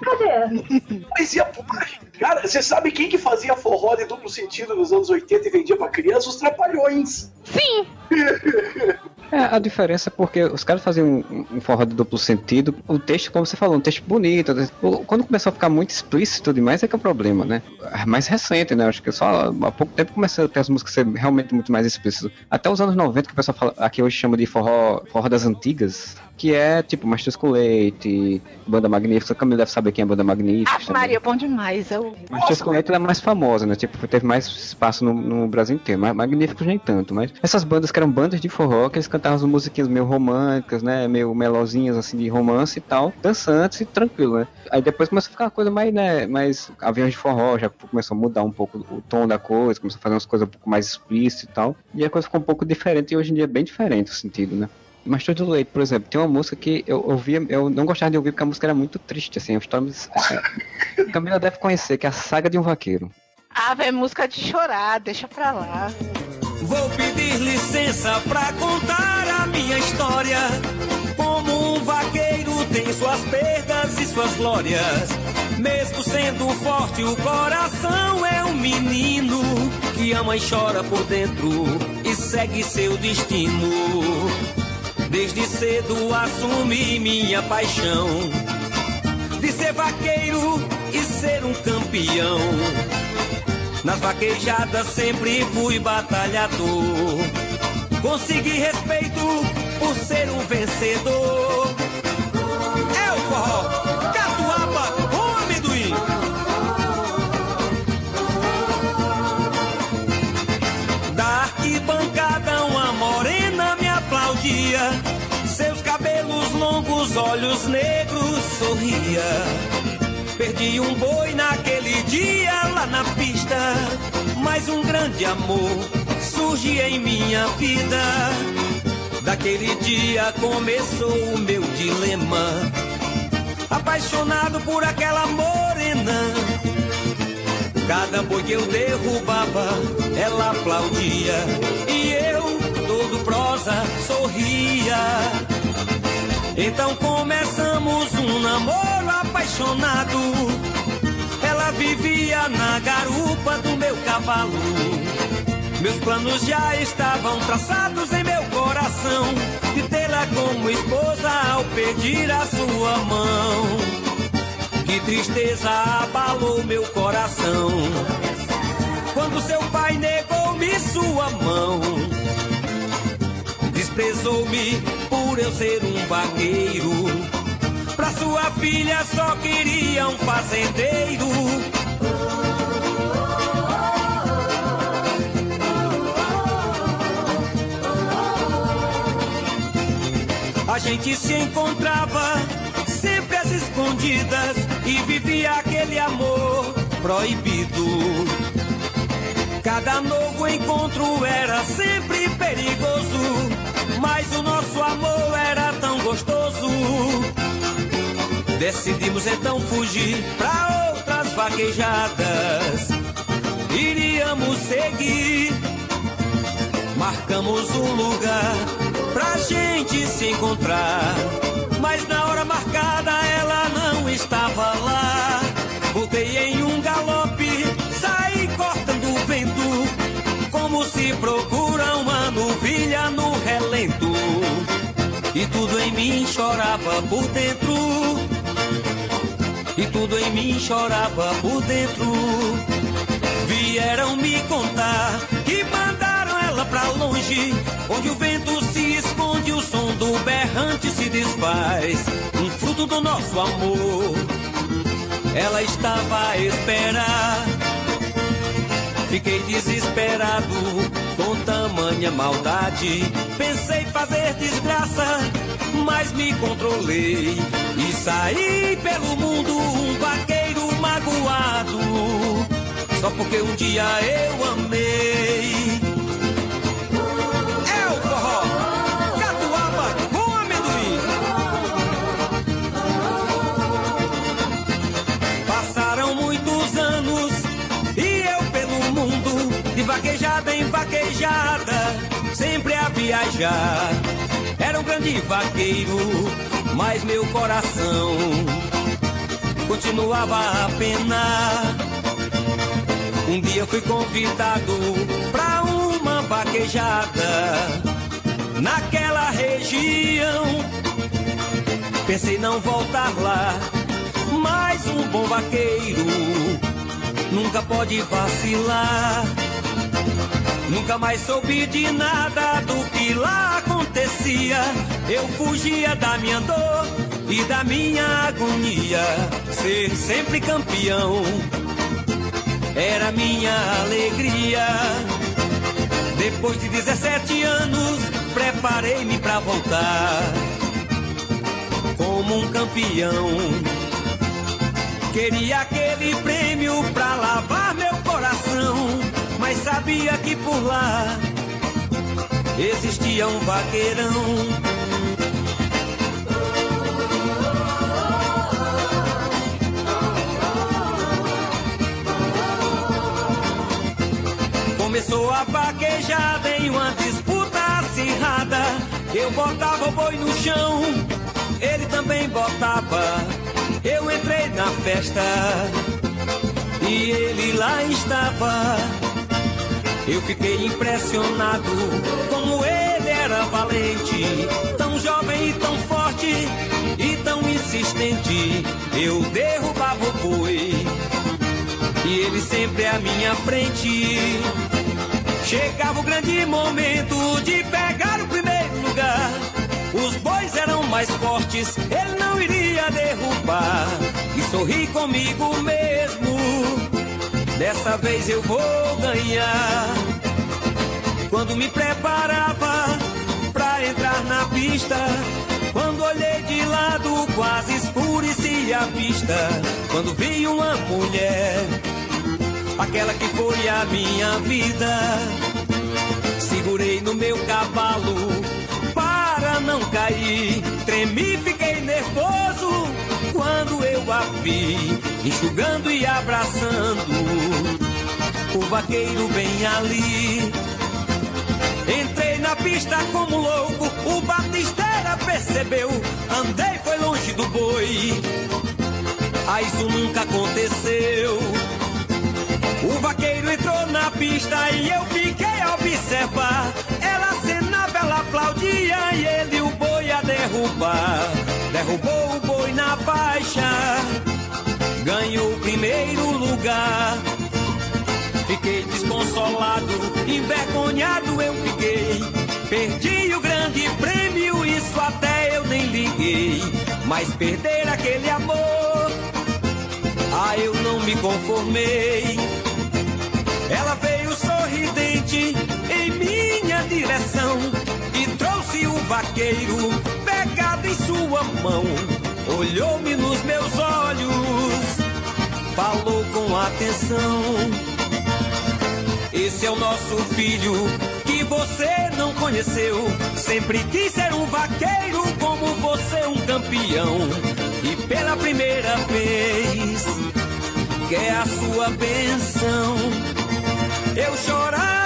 [SPEAKER 6] Cadê?
[SPEAKER 2] Poesia pura. Cara, você sabe quem que fazia forró de duplo sentido nos anos 80 e vendia pra criança? Os trapalhões.
[SPEAKER 4] Sim,
[SPEAKER 1] É, a diferença é porque os caras faziam um, um forró de duplo sentido, o texto, como você falou, um texto bonito. Quando começou a ficar muito explícito demais, é que é o problema, né? É mais recente, né? Acho que só há pouco tempo começou a ter as músicas ser realmente muito mais explícitas. Até os anos 90, que o pessoal fala, aqui hoje chama de forró, forró das antigas, que é tipo Mastros com Leite, Banda Magnífica. Camila deve saber quem é Banda Magnífica.
[SPEAKER 4] Ah, Maria, bom demais. Eu...
[SPEAKER 1] Mastros com Leite é mais famosa, né? Tipo, teve mais espaço no, no Brasil inteiro. Magníficos nem tanto, mas essas bandas que eram bandas de forró, que eles cantavam as musiquinhas meio românticas, né? Meio melosinhas assim de romance e tal, dançantes e tranquilo, né? Aí depois começou a ficar uma coisa mais, né? Mais aviões de forró, já começou a mudar um pouco o tom da coisa, começou a fazer umas coisas um pouco mais explícitas e tal. E a coisa ficou um pouco diferente e hoje em dia é bem diferente o sentido, né? Mas todo leite, por exemplo, tem uma música que eu ouvia, eu não gostava de ouvir porque a música era muito triste, assim, a história. É, Camila deve conhecer, que é a saga de um vaqueiro.
[SPEAKER 4] Ah, é música de chorar, deixa pra lá.
[SPEAKER 10] Vou pedir licença pra contar a minha história. Como um vaqueiro tem suas perdas e suas glórias. Mesmo sendo forte, o coração é um menino que ama e chora por dentro e segue seu destino. Desde cedo assumi minha paixão de ser vaqueiro e ser um campeão. Nas vaquejadas sempre fui batalhador. Consegui respeito por ser um vencedor. Longos, olhos negros sorria. Perdi um boi naquele dia lá na pista, mas um grande amor surge em minha vida. Daquele dia começou o meu dilema, apaixonado por aquela morena. Cada boi que eu derrubava, ela aplaudia e eu, todo prosa, sorria. Então começamos um namoro apaixonado. Ela vivia na garupa do meu cavalo. Meus planos já estavam traçados em meu coração. De tê-la como esposa ao pedir a sua mão. Que tristeza abalou meu coração. Quando seu pai negou-me sua mão. Desprezou-me eu ser um vaqueiro. Pra sua filha só queria um fazendeiro. A gente se encontrava sempre às escondidas e vivia aquele amor proibido. Cada novo encontro era sempre perigoso, mas o nosso amor era tão gostoso. Decidimos então fugir pra outras vaquejadas. Iríamos seguir, marcamos um lugar pra gente se encontrar. Mas na hora marcada ela não estava lá. Voltei em um galope, saí cortando o vento, como se procura E tudo em mim chorava por dentro. E tudo em mim chorava por dentro. Vieram me contar que mandaram ela pra longe, onde o vento se esconde, o som do berrante se desfaz. Um fruto do nosso amor. Ela estava a esperar. Fiquei desesperado com tamanha maldade. Pensei fazer desgraça, mas me controlei e saí pelo mundo um vaqueiro magoado. Só porque um dia eu amei. De vaquejada em vaquejada, sempre a viajar. Era um grande vaqueiro, mas meu coração continuava a penar. Um dia fui convidado pra uma vaquejada. Naquela Pensei não voltar lá, mas um bom vaqueiro nunca pode vacilar. Nunca mais soube de nada do que lá acontecia. Eu fugia da minha dor e da minha agonia. Ser sempre campeão era minha alegria. Depois de 17 anos, preparei-me pra voltar como um campeão. Queria aquele prêmio pra lavar meu coração, mas sabia que por lá existia um vaqueirão. Começou a vaquejada em uma disputa acirrada. Eu botava o boi no chão, ele também botava. Eu entrei na festa e ele lá estava. Eu fiquei impressionado como ele era valente, tão jovem e tão forte e tão insistente. Eu derrubava o boi e ele sempre à minha frente. Chegava o grande momento de pegar o primeiro lugar. Os bois eram mais fortes, ele não iria derrubar. E sorri comigo mesmo. Dessa vez eu vou ganhar. Quando me preparava pra entrar na pista, quando olhei de lado, quase escurecia a vista. Quando vi uma mulher aquela que foi a minha vida. Segurei no meu cavalo para não cair. Tremi, fiquei nervoso quando eu a vi, enxugando e abraçando o vaqueiro bem ali. Entrei na pista como louco, o batisteira percebeu. Andei, foi longe do boi. Ah, isso nunca aconteceu. O vaqueiro entrou na pista e eu fiquei a observar. Ela acenava, ela aplaudia e ele o boi a derrubar. Derrubou o boi na faixa, ganhou o primeiro lugar. Fiquei desconsolado, envergonhado eu fiquei. Perdi o grande prêmio, isso até eu nem liguei. Mas perder aquele amor, ah, eu não me conformei. Ela veio sorridente em minha direção e trouxe o vaqueiro pegado em sua mão. Olhou-me atenção. Esse é o nosso filho que você não conheceu. Sempre quis ser um vaqueiro como você, um campeão. E pela primeira vez, quer a sua benção. Eu chorava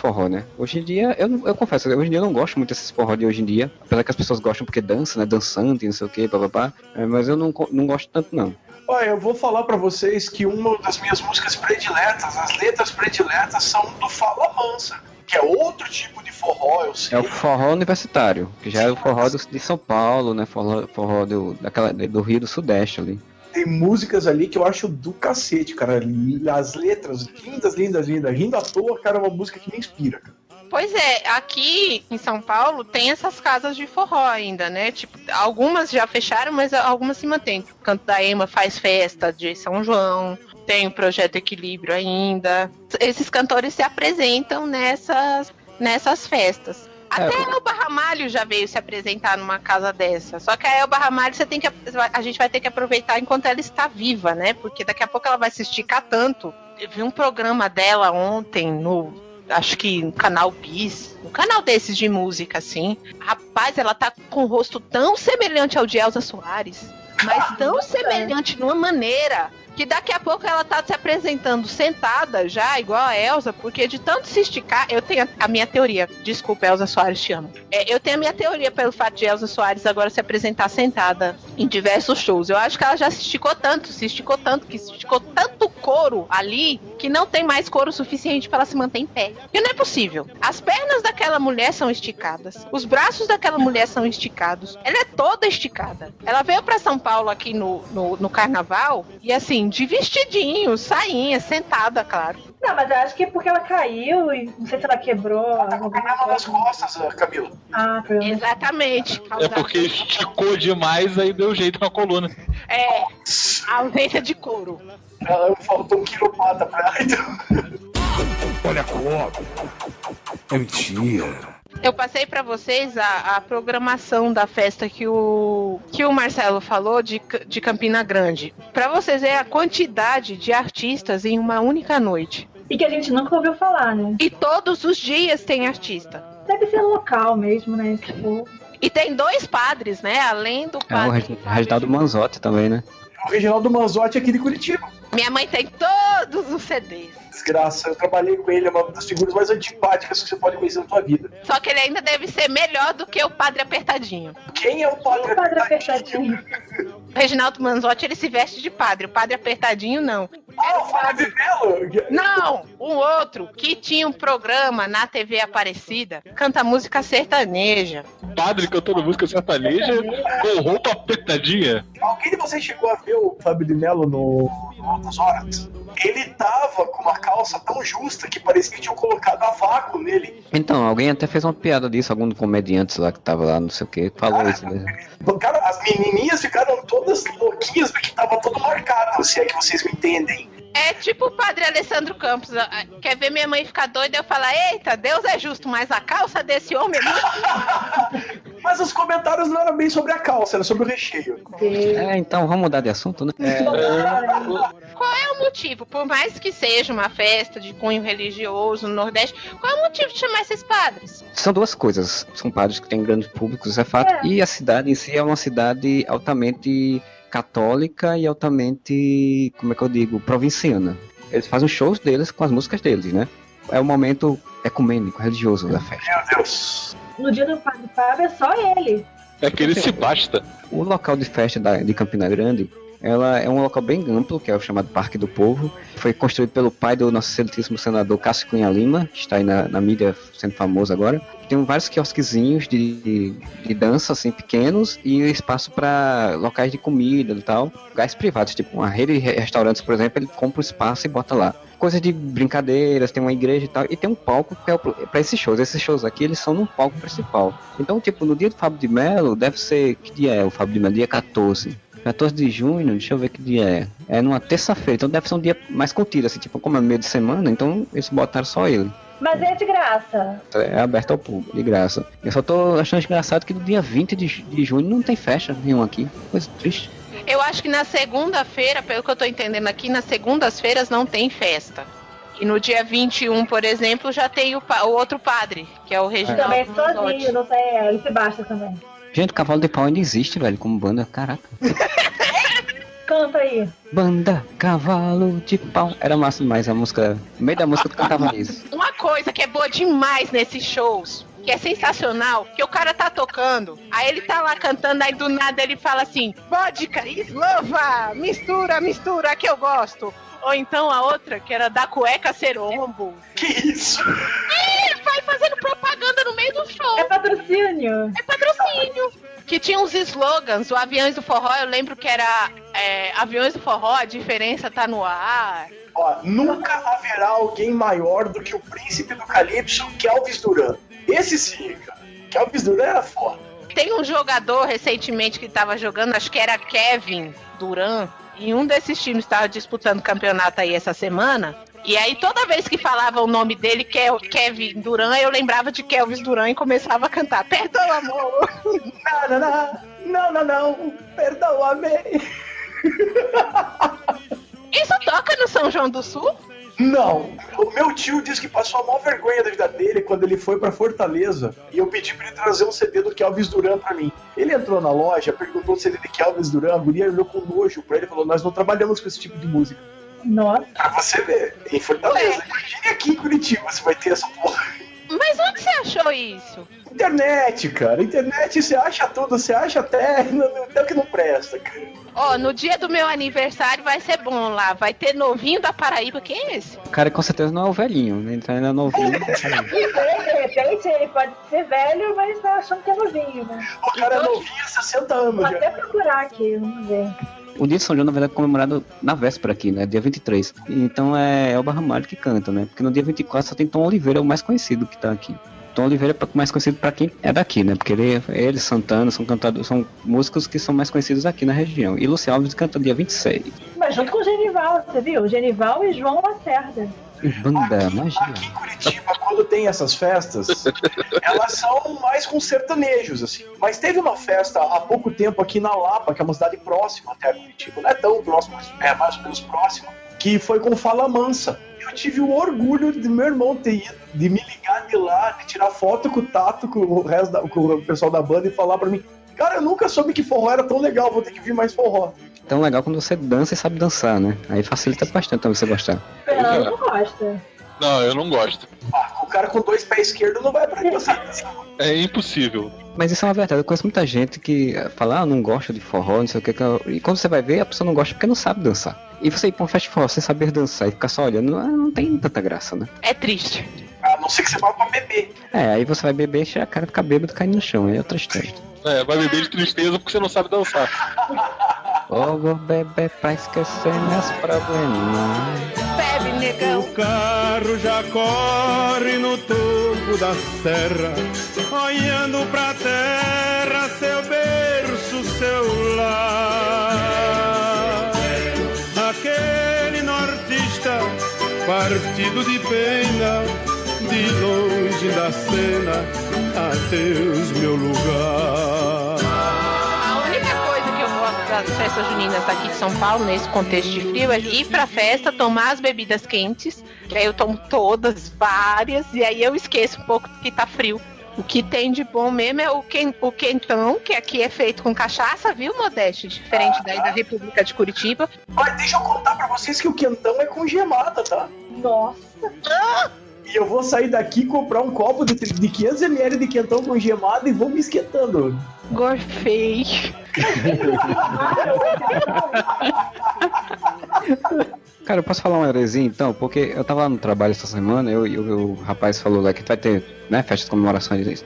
[SPEAKER 1] forró, né? Hoje em dia, eu, eu confesso, hoje em dia eu não gosto muito desses forró de hoje em dia. Apesar que as pessoas gostam porque dança, né? Dançante, não sei o que, papapá. É, mas eu não, não gosto tanto, não.
[SPEAKER 2] Olha, eu vou falar pra vocês que uma das minhas músicas prediletas, as letras prediletas, são do Fala Mansa, que é outro tipo de forró, eu sei.
[SPEAKER 1] É o forró universitário, que já é o forró do- de São Paulo, né? Forró, forró do, daquela, do Rio do Sudeste ali.
[SPEAKER 2] Tem músicas ali que eu acho do cacete, cara. As letras lindas, lindas, lindas. Rindo à toa, cara, é uma música que me inspira, cara.
[SPEAKER 4] Pois é, aqui em São Paulo tem essas casas de forró ainda, né? Tipo, algumas já fecharam, mas algumas se mantêm. O Canto da Ema faz festa de São João, tem o Projeto Equilíbrio ainda. Esses cantores se apresentam nessas, nessas festas. Até a Elba Ramalho já veio se apresentar numa casa dessa. Só que a Elba Ramalho você tem que. A gente vai ter que aproveitar enquanto ela está viva, né? Porque daqui a pouco ela vai se esticar tanto. Eu vi um programa dela ontem no. Acho que no canal Bis, um canal desses de música, assim. Rapaz, ela tá com o rosto tão semelhante ao de Elza Soares, mas tão semelhante numa maneira que daqui a pouco ela tá se apresentando sentada já, igual a Elsa, porque de tanto se esticar, eu tenho a, minha teoria. Desculpa, Elsa Soares, te amo. É, eu tenho a minha teoria pelo fato de Elsa Soares agora se apresentar sentada em diversos shows. Eu acho que ela já se esticou tanto, se esticou tanto, que se esticou tanto couro ali, que não tem mais couro suficiente para ela se manter em pé. E não é possível. As pernas daquela mulher são esticadas, os braços daquela mulher são esticados, ela é toda esticada. Ela veio para São Paulo aqui no, no, no carnaval e assim, de vestidinho, sainha, sentada, claro.
[SPEAKER 6] Não, mas eu acho que é porque ela caiu e não sei se ela quebrou.
[SPEAKER 2] Tá com problema nas costas, ah, Camila.
[SPEAKER 6] Ah.
[SPEAKER 4] Exatamente.
[SPEAKER 3] É porque esticou demais, aí deu jeito na coluna.
[SPEAKER 4] É, ausência de couro.
[SPEAKER 2] Ela faltou um quiropata pra. Então...
[SPEAKER 7] Olha a. É mentira.
[SPEAKER 4] Eu passei para vocês a, a, programação da festa que o, que o Marcelo falou de, de Campina Grande. Para vocês verem a quantidade de artistas em uma única noite.
[SPEAKER 6] E que a gente nunca ouviu falar, né?
[SPEAKER 4] E todos os dias tem artista.
[SPEAKER 6] Deve ser local mesmo, né? Tipo...
[SPEAKER 4] E tem dois padres, né? Além do padre.
[SPEAKER 1] É o Reginaldo Manzotti também, né?
[SPEAKER 2] O Reginaldo Manzotti é aqui de Curitiba.
[SPEAKER 4] Minha mãe tem todos os CDs.
[SPEAKER 2] Desgraça, eu trabalhei com ele, é uma das figuras mais antipáticas que você pode conhecer na sua vida.
[SPEAKER 4] Só que ele ainda deve ser melhor do que o Padre Apertadinho.
[SPEAKER 2] Quem é o Padre,
[SPEAKER 6] o padre Apertadinho?
[SPEAKER 4] O Reginaldo Manzotti, ele se veste de padre. O Padre Apertadinho, não.
[SPEAKER 2] Ah, o Fábio Melo?
[SPEAKER 4] Não, um outro que tinha um programa na TV Aparecida, canta música sertaneja.
[SPEAKER 3] Padre cantando música sertaneja com roupa apertadinha.
[SPEAKER 2] Alguém de vocês chegou a ver o Fábio de Melo no Altas Horas? Ele tava com uma calça tão justa que parecia que tinham colocado a vácuo nele.
[SPEAKER 1] Então, alguém até fez uma piada disso, algum comediante lá que tava lá, não sei o que, falou cara, isso mesmo.
[SPEAKER 2] Cara, as menininhas ficaram todas louquinhas porque tava todo marcado, se é que vocês me entendem.
[SPEAKER 4] É tipo o padre Alessandro Campos. Quer ver minha mãe ficar doida? Eu falo, eita, Deus é justo, mas a calça desse homem é
[SPEAKER 2] mas os comentários não eram bem sobre a calça, era sobre o recheio.
[SPEAKER 1] É, então vamos mudar de assunto, né? É...
[SPEAKER 4] Qual é o motivo? Por mais que seja uma festa de cunho religioso no Nordeste, qual é o motivo de chamar esses padres?
[SPEAKER 1] São duas coisas. São padres que têm grandes públicos, isso é fato. É. E a cidade em si é uma cidade altamente católica e altamente, como é que eu digo, provinciana. Eles fazem os shows deles com as músicas deles, né? É o momento ecumênico, religioso da festa.
[SPEAKER 2] Meu Deus!
[SPEAKER 6] No dia do Padre Fábio é só ele.
[SPEAKER 3] É que ele se basta.
[SPEAKER 1] O local de festa da, de Campina Grande ela é um local bem amplo, que é o chamado Parque do Povo. Foi construído pelo pai do nosso excelentíssimo senador Cássio Cunha Lima, que está aí na, na mídia sendo famoso agora. Tem vários quiosquezinhos de, de, dança, assim, pequenos, e espaço para locais de comida e tal. Lugares privados, tipo uma rede de restaurantes, por exemplo, ele compra o espaço e bota lá coisas de brincadeiras, tem uma igreja e tal, e tem um palco que é para esses shows. Esses shows aqui, eles são no palco principal. Então, tipo, no dia do Fábio de Melo, deve ser. Que dia é o Fábio de Melo? Dia 14. 14 de junho, deixa eu ver que dia é. É numa terça-feira, então deve ser um dia mais contido, assim, tipo, como é meio de semana, então eles botaram só ele.
[SPEAKER 6] Mas é de graça.
[SPEAKER 1] É aberto ao público, de graça. Eu só tô achando engraçado que no dia 20 de, de junho não tem festa nenhuma aqui. Coisa triste.
[SPEAKER 4] Eu acho que na segunda-feira, pelo que eu tô entendendo aqui, nas segundas-feiras não tem festa. E no dia 21, por exemplo, já tem o, o outro padre, que é o Reginaldo.
[SPEAKER 6] Também é sozinho, não sei, é, ele se baixa também.
[SPEAKER 1] Gente, Cavalo de Pau ainda existe, velho, como banda. Caraca.
[SPEAKER 6] Canta aí.
[SPEAKER 1] Banda Cavalo de Pau. Era massa demais a música. No meio da música tu cantava isso.
[SPEAKER 4] Uma coisa que é boa demais nesses shows que é sensacional, que o cara tá tocando, aí ele tá lá cantando, aí do nada ele fala assim, vodka, eslova, mistura, mistura, que eu gosto. Ou então a outra, que era da cueca serombo.
[SPEAKER 2] Que isso?
[SPEAKER 4] É, vai fazendo propaganda no meio do show.
[SPEAKER 6] É patrocínio.
[SPEAKER 4] É patrocínio. Que tinha uns slogans, o Aviões do Forró, eu lembro que era é, Aviões do Forró, a diferença tá no ar.
[SPEAKER 2] Ó, nunca haverá alguém maior do que o príncipe do Calypso, que é Duran. Esse sim, cara. Que Elvis Duran era foda.
[SPEAKER 4] Tem um jogador recentemente que tava jogando, acho que era Kevin Duran E um desses times estava disputando campeonato aí essa semana. E aí, toda vez que falava o nome dele, Kel- Kevin Duran, eu lembrava de Kelvis Duran e começava a cantar: Perdoa, amor!
[SPEAKER 2] Não, não, não, não, não, não, perdoa-me.
[SPEAKER 4] Isso toca no São João do Sul?
[SPEAKER 2] Não, o meu tio disse que passou a maior vergonha da vida dele quando ele foi pra Fortaleza e eu pedi pra ele trazer um CD do Kelvis Duran pra mim. Ele entrou na loja, perguntou o CD de Kelvis Duran, a guria olhou com nojo pra ele e falou: Nós não trabalhamos com esse tipo de música.
[SPEAKER 6] Nossa.
[SPEAKER 2] Pra você ver, em Fortaleza. Imagine aqui em Curitiba se vai ter essa porra.
[SPEAKER 4] Mas onde você achou isso?
[SPEAKER 2] Internet, cara. Internet você acha tudo, você acha até, até o que não presta, cara.
[SPEAKER 4] Ó, no dia do meu aniversário vai ser bom lá. Vai ter novinho da Paraíba. Quem é esse?
[SPEAKER 1] O cara com certeza não é o velhinho, né? Então ele é novinho.
[SPEAKER 6] De repente ele pode ser velho, mas tá achando que é novinho, né?
[SPEAKER 2] O cara é novinho, 60 anos
[SPEAKER 6] Vou
[SPEAKER 2] já.
[SPEAKER 6] até procurar aqui, vamos ver.
[SPEAKER 1] O dia de São João, na verdade, é comemorado na véspera aqui, né? Dia 23. Então é Elba Ramalho que canta, né? Porque no dia 24 só tem Tom Oliveira, o mais conhecido que tá aqui. Tom Oliveira é mais conhecido pra quem é daqui, né? Porque ele, ele Santana, são cantadores, são músicos que são mais conhecidos aqui na região. E Luciano Alves canta dia 26.
[SPEAKER 6] Mas junto com o Genival, você viu? Genival e João Lacerda.
[SPEAKER 1] Banda, magia.
[SPEAKER 2] Curitiba, quando tem essas festas, elas são mais com sertanejos, assim. Mas teve uma festa há pouco tempo aqui na Lapa, que é uma cidade próxima até a Curitiba. Não é tão próximo, mas é mais ou menos próxima. Que foi com Fala Mansa. Eu tive o orgulho de meu irmão ter ido, de me ligar de lá, de tirar foto com o Tato, com o resto da, com o pessoal da banda e falar pra mim. Cara, eu nunca soube que forró era tão legal, vou ter que vir mais forró.
[SPEAKER 1] Tão legal quando você dança e sabe dançar, né? Aí facilita bastante pra você gostar.
[SPEAKER 6] Fernando não gosta.
[SPEAKER 3] Não, eu não gosto.
[SPEAKER 2] O cara com dois pés esquerdos não vai pra dançar.
[SPEAKER 3] É impossível.
[SPEAKER 1] Mas isso é uma verdade. Eu conheço muita gente que fala, ah, não gosto de forró, não sei o que. E quando você vai ver, a pessoa não gosta porque não sabe dançar. E você ir pra um festa de forró sem saber dançar e ficar só olhando, ah, não tem tanta graça, né?
[SPEAKER 4] É triste.
[SPEAKER 2] A não ser que você vá pra beber.
[SPEAKER 1] É, aí você vai beber, encher a cara, ficar bêbado e cair no chão. Aí é outra história.
[SPEAKER 3] É, vai beber de tristeza porque você não sabe dançar.
[SPEAKER 1] Ô, vou beber pra esquecer meus problemas.
[SPEAKER 4] Bebe, negão.
[SPEAKER 11] O carro já corre no topo da serra, olhando pra terra, seu berço, seu lar. Aquele nortista, partido de pena, de longe da cena, adeus, meu lugar.
[SPEAKER 4] A única coisa que eu gosto das festas juninas aqui de São Paulo, nesse contexto de frio, é ir pra festa, tomar as bebidas quentes, que aí eu tomo todas, várias, e aí eu esqueço um pouco que tá frio. O que tem de bom mesmo é o, quen- o quentão, que aqui é feito com cachaça, viu, Modeste? Diferente daí da República de Curitiba.
[SPEAKER 2] Mas deixa eu contar pra vocês que o quentão é com gemada, tá?
[SPEAKER 6] Nossa.
[SPEAKER 2] E eu vou sair daqui comprar um copo de, de 500ml de quentão com gemada e vou me esquentando.
[SPEAKER 4] Gorfei.
[SPEAKER 1] Cara, eu posso falar uma heresia então? Porque eu tava lá no trabalho essa semana, eu, eu, o rapaz falou lá que vai ter, né, festa de comemoração de, de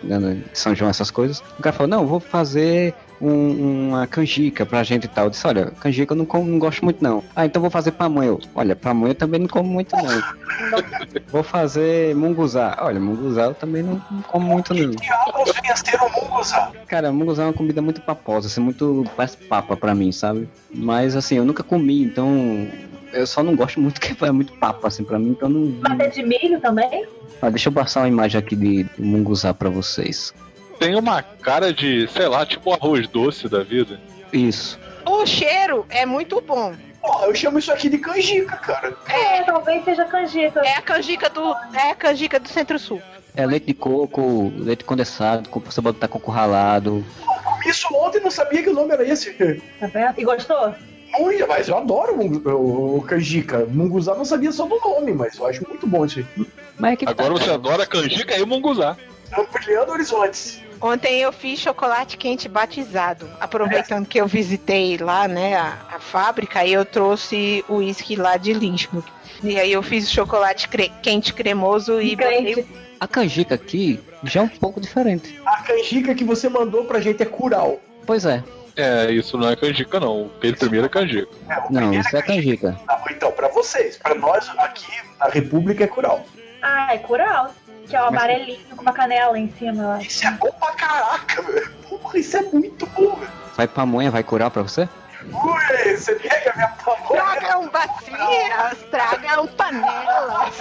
[SPEAKER 1] São João, essas coisas. O cara falou, não, eu vou fazer um- uma canjica pra gente e tal. Eu disse, olha, canjica eu não, como, não gosto muito não. Ah, então vou fazer pamonha. Eu, olha, pamonha eu também não como muito não. vou fazer munguzá. Olha, munguzá eu também não, não como muito não.
[SPEAKER 2] Diabos venha ser um munguzá.
[SPEAKER 1] Cara, munguzá é uma comida muito paposa, assim, muito parece papa pra mim, sabe? Mas assim, eu nunca comi, então eu só não gosto muito que é muito papa, assim, pra mim, então não.
[SPEAKER 6] Bater de milho também?
[SPEAKER 1] Ah, deixa eu passar uma imagem aqui de, de munguzá pra vocês.
[SPEAKER 3] Tem uma cara de, sei lá, tipo arroz doce da vida.
[SPEAKER 1] Isso.
[SPEAKER 4] O cheiro é muito bom.
[SPEAKER 2] Porra, eu chamo isso aqui de canjica, cara.
[SPEAKER 6] É, talvez seja canjica.
[SPEAKER 4] É a canjica do, é a canjica do Centro-Sul.
[SPEAKER 1] É leite de coco, leite condensado, com- você botar coco ralado.
[SPEAKER 2] Comi isso ontem e não sabia que o nome era esse.
[SPEAKER 6] Tá vendo? E gostou?
[SPEAKER 2] Muito, mas eu adoro o, o, o canjica. Munguzá não sabia só do nome, mas eu acho muito bom isso aí.
[SPEAKER 1] Mas é que
[SPEAKER 3] Agora você adora canjica e o munguzá.
[SPEAKER 2] Ampliando horizontes.
[SPEAKER 4] Ontem eu fiz chocolate quente batizado. Aproveitando que eu visitei lá, né, a, a fábrica, aí eu trouxe o uísque lá de Lynchburg. E aí eu fiz o chocolate cre- quente cremoso e botei...
[SPEAKER 1] A canjica aqui já é um pouco diferente.
[SPEAKER 2] A canjica que você mandou pra gente é curau.
[SPEAKER 1] Pois é.
[SPEAKER 3] É, isso não é canjica não. O Pedro primeiro é canjica.
[SPEAKER 1] Não, isso é canjica.
[SPEAKER 2] Ah, então, pra vocês. Pra nós, aqui na República é curau.
[SPEAKER 6] Ah, é curau. Que é o amarelinho com uma canela em cima.
[SPEAKER 2] Isso é bom pra caraca, velho. Porra, isso é muito bom, velho.
[SPEAKER 1] Vai pamonha, vai curar pra você?
[SPEAKER 2] Ui, você pega
[SPEAKER 4] Tragam bacias, tragam panelas.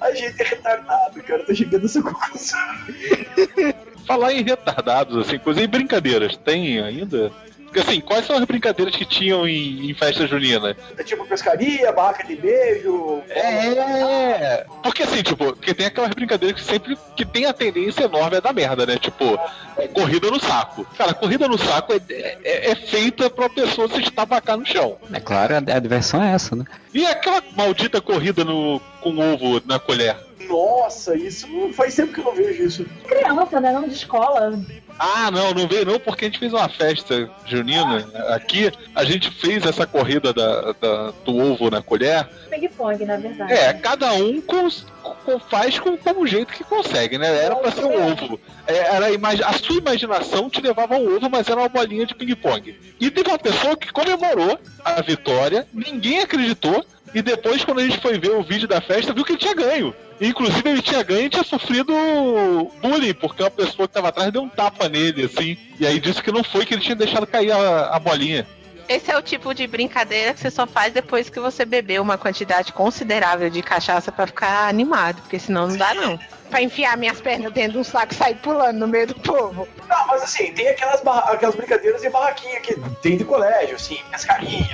[SPEAKER 2] A gente é retardado, cara. Tô chegando nessa conclusão.
[SPEAKER 3] Falar em retardados, assim, coisa em brincadeiras, tem ainda? Porque assim, quais são as brincadeiras que tinham em, em festa junina?
[SPEAKER 2] É tipo pescaria, barraca de beijo.
[SPEAKER 3] É. Porque assim, tipo, porque tem aquelas brincadeiras que sempre que tem a tendência enorme a dar merda, né? Tipo, é, corrida no saco. Cara, corrida no saco é, é, é feita pra pessoa se estabacar no chão.
[SPEAKER 1] É claro, a, a diversão é essa, né?
[SPEAKER 3] E aquela maldita corrida no, com ovo na colher?
[SPEAKER 2] Nossa, isso faz tempo que eu não vejo isso.
[SPEAKER 6] Criança, né? Não de escola.
[SPEAKER 3] Ah, não, não veio não, porque a gente fez uma festa junina aqui. A gente fez essa corrida da, da- do ovo na colher.
[SPEAKER 6] Ping-pong, na verdade.
[SPEAKER 3] É, cada um com, com- faz com, com o jeito que consegue, né? Era pra ser um ovo. É, era a sua imaginação te levava ao ovo, mas era uma bolinha de ping-pong. E teve uma pessoa que comemorou a vitória, ninguém acreditou. E depois, quando a gente foi ver o vídeo da festa, viu que ele tinha ganho. Inclusive, ele tinha ganho e tinha sofrido bullying, porque uma pessoa que tava atrás deu um tapa nele, assim. E aí disse que não foi, que ele tinha deixado cair a, a bolinha.
[SPEAKER 4] Esse é o tipo de brincadeira que você só faz depois que você bebeu uma quantidade considerável de cachaça pra ficar animado, porque senão não dá não. Pra enfiar minhas pernas dentro de um saco e sair pulando no meio do povo.
[SPEAKER 2] Não, mas assim, tem aquelas, barra- aquelas brincadeiras de barraquinha que tem de colégio, assim, pescaria.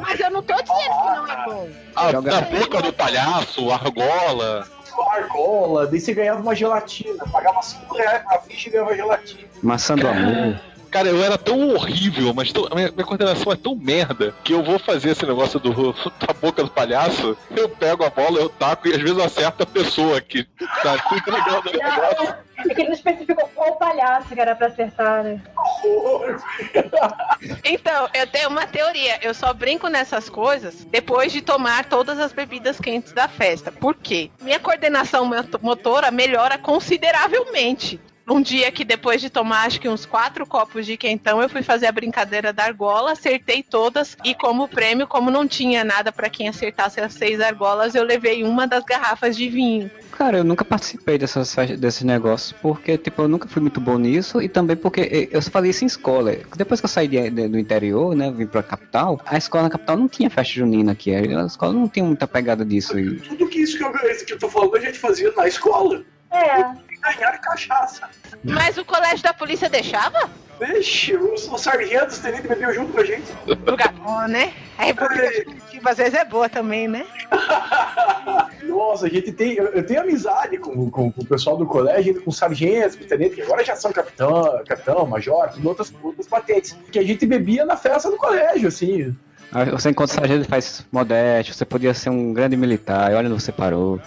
[SPEAKER 4] Mas eu não tô dizendo que não é bom.
[SPEAKER 3] A, a boca do palhaço, argola.
[SPEAKER 2] Argola, daí você ganhava uma gelatina, pagava 5 reais pra ficha e ganhava gelatina.
[SPEAKER 1] Maçã do amor.
[SPEAKER 3] Cara, eu era tão horrível, mas tão- a minha, minha coordenação é tão merda que eu vou fazer esse negócio do, da boca do palhaço, eu pego a bola, eu taco e às vezes eu acerto a pessoa que tá entregando o negócio.
[SPEAKER 6] É que ele não especificou qual palhaço que era pra acertar, né?
[SPEAKER 4] Então, eu tenho uma teoria. Eu só brinco nessas coisas depois de tomar todas as bebidas quentes da festa. Por quê? Minha coordenação moto- motora melhora consideravelmente. Um dia que depois de tomar acho que uns quatro copos de quentão, eu fui fazer a brincadeira da argola, acertei todas e como prêmio, como não tinha nada pra quem acertasse as seis argolas, eu levei uma das garrafas de vinho.
[SPEAKER 1] Cara, eu nunca participei dessas, festas- desses negócios, porque, tipo, eu nunca fui muito bom nisso, e também porque eu só fazia isso em escola. Depois que eu saí de- de- do interior, né, vim pra capital, a escola na capital não tinha festa junina aqui, a escola não tinha muita pegada disso. E...
[SPEAKER 2] Tudo que isso que eu, isso que eu tô falando a gente fazia na escola.
[SPEAKER 6] É.
[SPEAKER 2] Ganhar cachaça.
[SPEAKER 4] Mas o colégio da polícia deixava?
[SPEAKER 2] Vixe, os, os sargentos tenentes bebiam junto com a gente.
[SPEAKER 4] Lugar bom, né? A República às vezes é boa também, né?
[SPEAKER 2] Nossa, a gente tem. Eu, eu tenho amizade com, com, com o pessoal do colégio, com sargentos, tenentes, que agora já são capitão, capitão, major, tudo outras, outras patentes. Que a gente bebia na festa do colégio, assim.
[SPEAKER 1] Aí Você encontra sargento e faz modesto, você podia ser um grande militar, e olha onde você parou.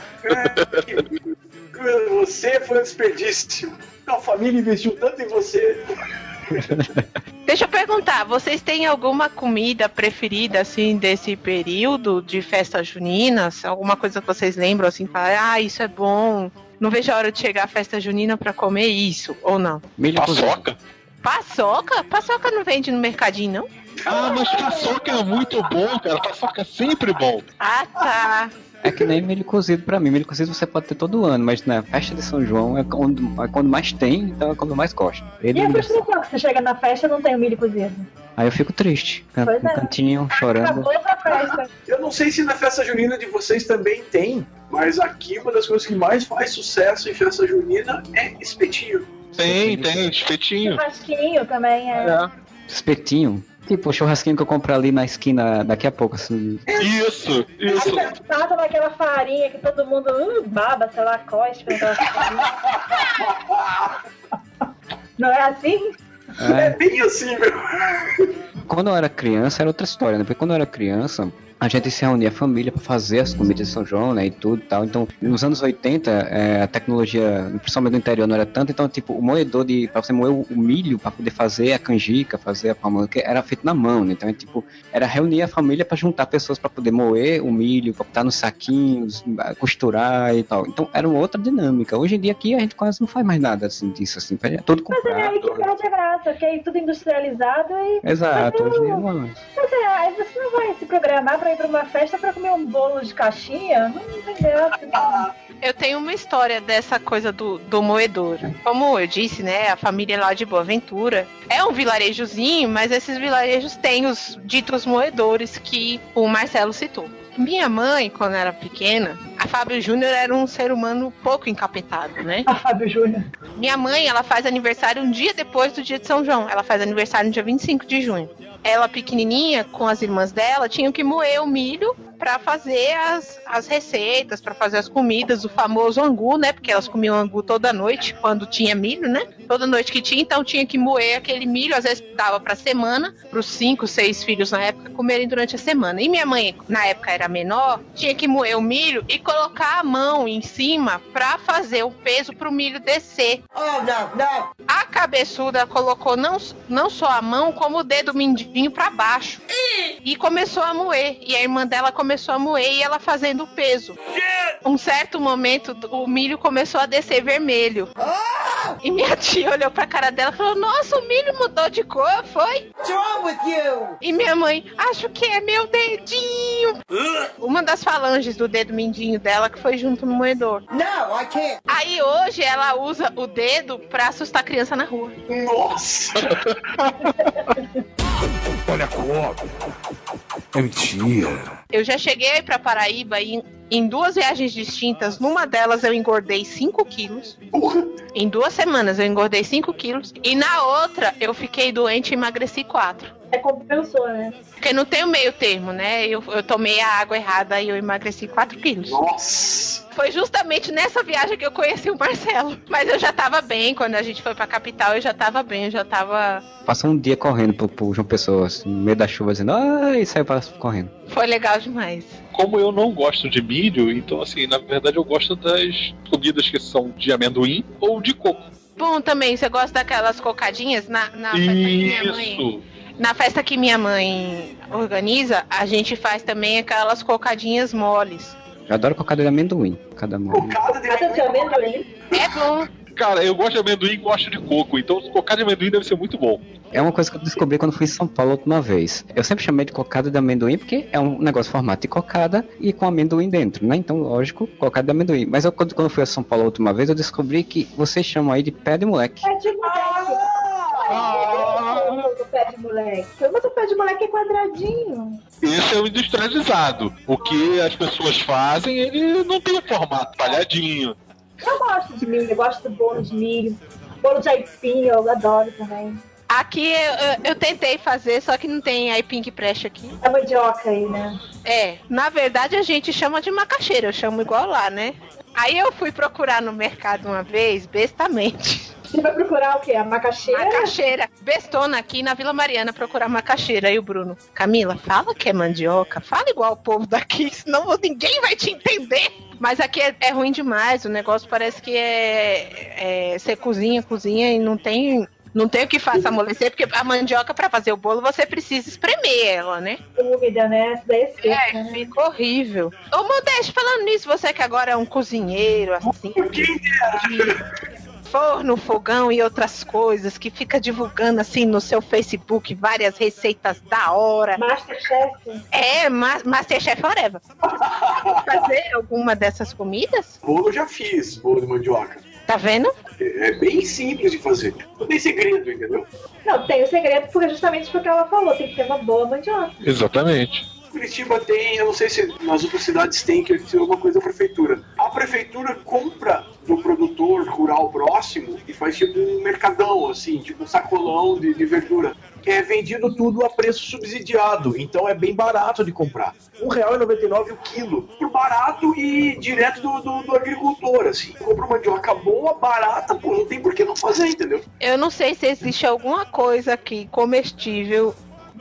[SPEAKER 2] Você foi um desperdício. A família investiu tanto em você.
[SPEAKER 4] Deixa eu perguntar, vocês têm alguma comida preferida, assim, desse período de festas juninas? Alguma coisa que vocês lembram, assim, falar, ah, isso é bom, não vejo a hora de chegar a festa junina pra comer isso, ou não?
[SPEAKER 1] Milho
[SPEAKER 3] Paçoca?
[SPEAKER 4] Paçoca? Paçoca não vende no mercadinho, não?
[SPEAKER 3] Ah, mas paçoca é muito bom, cara. Paçoca é sempre bom.
[SPEAKER 4] Ah, tá.
[SPEAKER 1] É que nem milho cozido pra mim. Milho cozido você pode ter todo ano, mas na festa de São João é quando, é quando mais tem, então é quando mais gosto. Ele,
[SPEAKER 6] E a frustração que você chega na festa e não tem o milho cozido?
[SPEAKER 1] aí eu fico triste, can-
[SPEAKER 6] Pois
[SPEAKER 1] no
[SPEAKER 6] é.
[SPEAKER 1] cantinho, chorando.
[SPEAKER 6] Acabou a festa.
[SPEAKER 2] Eu não sei se na festa junina de vocês também tem, mas aqui uma das coisas que mais faz sucesso em festa junina é espetinho.
[SPEAKER 3] Tem, tem, espetinho.
[SPEAKER 6] Churrasquinho também é.
[SPEAKER 1] Espetinho. Tipo o churrasquinho que eu compro ali na esquina daqui a pouco, assim.
[SPEAKER 3] Isso, isso.
[SPEAKER 6] Acertado naquela farinha que todo mundo uh, baba, sei lá, cospe. Não é assim?
[SPEAKER 2] É bem assim, meu.
[SPEAKER 1] Quando eu era criança era outra história, né? Porque quando eu era criança, a gente se reunia a família para fazer as comidas de São João, né? E tudo e tal. Então, nos anos 80, é, a tecnologia, principalmente no interior, não era tanto. Então, tipo, o moedor de. pra você moer o, o milho para poder fazer a canjica, fazer a pamonha, era feito na mão, né? Então, é, tipo, era reunir a família para juntar pessoas para poder moer o milho, pra botar nos saquinhos, costurar e tal. Então, era uma outra dinâmica. Hoje em dia aqui a gente quase não faz mais nada assim disso, assim. É tudo
[SPEAKER 6] Mas é aí que
[SPEAKER 1] comprado.
[SPEAKER 6] perde a graça, porque aí tudo industrializado e.
[SPEAKER 1] Exato, hoje em dia não é.
[SPEAKER 6] Mas é, aí você não vai se programar pra ir pra uma festa pra comer um bolo de caixinha? Não tem graça.
[SPEAKER 4] Eu tenho uma história dessa coisa do, do moedor. Como eu disse, né? A família lá de Boa Ventura é um vilarejozinho, mas esses vilarejos têm os ditos moedores que o Marcelo citou. Minha mãe, quando era pequena, a Fábio Júnior era um ser humano pouco encapetado, né?
[SPEAKER 6] A Fábio Júnior.
[SPEAKER 4] Minha mãe, ela faz aniversário um dia depois do dia de São João. Ela faz aniversário no dia 25 de junho. Ela, pequenininha, com as irmãs dela, tinham que moer o milho para fazer as, as receitas, para fazer as comidas, o famoso angu, né? Porque elas comiam angu toda noite, quando tinha milho, né? Toda noite que tinha, então tinha que moer aquele milho, às vezes dava para semana, para os cinco, seis filhos na época comerem durante a semana. E minha mãe, na época era menor, tinha que moer o milho e colocar a mão em cima para fazer o peso para o milho descer.
[SPEAKER 12] Oh, não, não.
[SPEAKER 4] A cabeçuda colocou não, não só a mão, como o dedo mindinho para baixo. E começou a moer. E a irmã dela começou a moer e ela fazendo o peso. Um certo momento, o milho começou a descer vermelho. E minha tia olhou pra cara dela e falou: Nossa, o milho mudou de cor, foi?
[SPEAKER 12] What's wrong with you?
[SPEAKER 4] E minha mãe, acho que é meu dedinho. Uma das falanges do dedo mindinho dela que foi junto no moedor.
[SPEAKER 12] No, I can't.
[SPEAKER 4] Aí hoje ela usa o dedo pra assustar a criança na rua.
[SPEAKER 2] Nossa!
[SPEAKER 7] Olha a cobra. É mentira.
[SPEAKER 4] Eu já cheguei pra Paraíba em, em duas viagens distintas. Numa delas eu engordei 5 quilos. Em duas semanas eu engordei 5 quilos. E na outra eu fiquei doente e emagreci 4.
[SPEAKER 6] É compensou, né?
[SPEAKER 4] Porque não tem o meio termo, né? Eu, eu tomei a água errada e eu emagreci 4 quilos.
[SPEAKER 2] Nossa!
[SPEAKER 4] Foi justamente nessa viagem que eu conheci o Marcelo. Mas eu já tava bem. Quando a gente foi pra capital, eu já tava bem. Eu já tava.
[SPEAKER 1] Passou um dia correndo pro, pro João Pessoa, assim, no meio da chuva, dizendo, ai, saiu pra- correndo.
[SPEAKER 4] Foi legal demais.
[SPEAKER 3] Como eu não gosto de milho, então assim, na verdade eu gosto das comidas que são de amendoim ou de coco.
[SPEAKER 4] Bom, também, você gosta daquelas cocadinhas na, na festa que minha mãe. Na festa que minha mãe organiza, a gente faz também aquelas cocadinhas moles.
[SPEAKER 1] Eu adoro cocada de amendoim. Cada mão.
[SPEAKER 2] Cocada de
[SPEAKER 6] amendoim.
[SPEAKER 4] É bom.
[SPEAKER 3] Cara, eu gosto de amendoim e gosto de coco, então cocada de amendoim deve ser muito bom.
[SPEAKER 1] É uma coisa que eu descobri quando fui em São Paulo a última vez. Eu sempre chamei de cocada de amendoim porque é um negócio formato de cocada e com amendoim dentro, né? Então, lógico, cocada de amendoim. Mas eu, quando, quando fui a São Paulo a última vez, eu descobri que vocês chamam aí de pé de moleque.
[SPEAKER 6] Pé de moleque. Ah, do pé de moleque. Mas o pé de moleque é quadradinho.
[SPEAKER 3] Esse é o industrializado. O que as pessoas fazem, ele não tem o formato talhadinho.
[SPEAKER 6] Eu gosto de milho, eu gosto do bolo de milho. Bolo de aipim, eu adoro também.
[SPEAKER 4] Aqui eu, eu- eu tentei fazer, só que não tem aipim que preste aqui.
[SPEAKER 6] É mandioca aí, né?
[SPEAKER 4] É, na verdade a gente chama de macaxeira, eu chamo igual lá, né? Aí eu fui procurar no mercado uma vez, bestamente.
[SPEAKER 6] Você vai procurar o quê? A macaxeira?
[SPEAKER 4] Macaxeira. Bestona aqui na Vila Mariana procurar macaxeira. Aí o Bruno, Camila, fala que é mandioca, fala igual o povo daqui, senão ninguém vai te entender. Mas aqui é, é ruim demais, o negócio parece que é, é. Você cozinha, cozinha e não tem. Não tem o que faça amolecer, porque a mandioca, pra fazer o bolo, você precisa espremer ela, né?
[SPEAKER 6] Úmida, né? Essa daí é seca,
[SPEAKER 4] É,
[SPEAKER 6] né?
[SPEAKER 4] fica horrível. Ô, Modeste, falando nisso, você que agora é um cozinheiro, assim,
[SPEAKER 2] Quem dera!
[SPEAKER 4] Forno, fogão e outras coisas, que fica divulgando, assim, no seu Facebook várias receitas da hora.
[SPEAKER 6] Masterchef.
[SPEAKER 4] É, ma Masterchef Forever. Fazer alguma dessas comidas?
[SPEAKER 2] Bolo eu já fiz, bolo de mandioca.
[SPEAKER 4] Tá vendo?
[SPEAKER 2] É é bem simples de fazer. Não tem segredo, entendeu?
[SPEAKER 6] Não, tem o segredo porque justamente porque ela falou, tem que ter uma boa mandioca.
[SPEAKER 3] Exatamente.
[SPEAKER 2] Curitiba tem, eu não sei se nas outras cidades tem, que é uma coisa da prefeitura. A prefeitura compra do produtor rural próximo e faz tipo um mercadão, assim, tipo um sacolão de, de verdura. É vendido tudo a preço subsidiado, então é bem barato de comprar. R$1,99 o quilo. Por barato e direto do, do, do agricultor, assim. Compra uma mandioca boa, barata, pô, não tem por que não fazer, entendeu?
[SPEAKER 4] Eu não sei se existe alguma coisa aqui comestível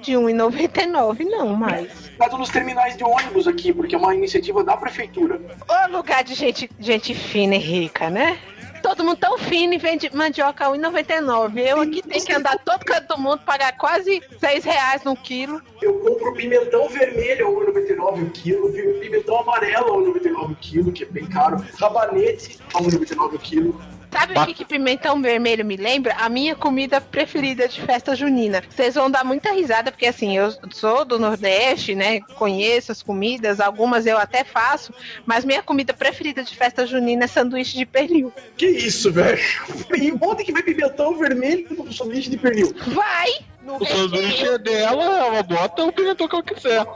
[SPEAKER 4] de R$1,99, não, mas.
[SPEAKER 2] Caso nos terminais de ônibus aqui, porque é uma iniciativa da prefeitura.
[SPEAKER 4] Ô lugar de gente, gente fina e rica, né? Todo mundo tão fino e vende mandioca a R$1,99. Eu aqui tenho que andar todo canto do mundo, pagar quase 6 reais no quilo.
[SPEAKER 2] Eu compro pimentão vermelho a 1,99 o quilo, pimentão amarelo a 1,99 o quilo, que é bem caro, rabanete a 1,99 o quilo.
[SPEAKER 4] Sabe o que, que pimentão vermelho me lembra? A minha comida preferida de festa junina. Vocês vão dar muita risada, porque assim, eu sou do Nordeste, né? Conheço as comidas, algumas eu até faço, mas minha comida preferida de festa junina é sanduíche de pernil.
[SPEAKER 2] Que isso, velho? E onde que vai pimentão vermelho no sanduíche de pernil?
[SPEAKER 4] Vai! No
[SPEAKER 3] O sanduíche é dela, ela bota o pimentão que ela quiser.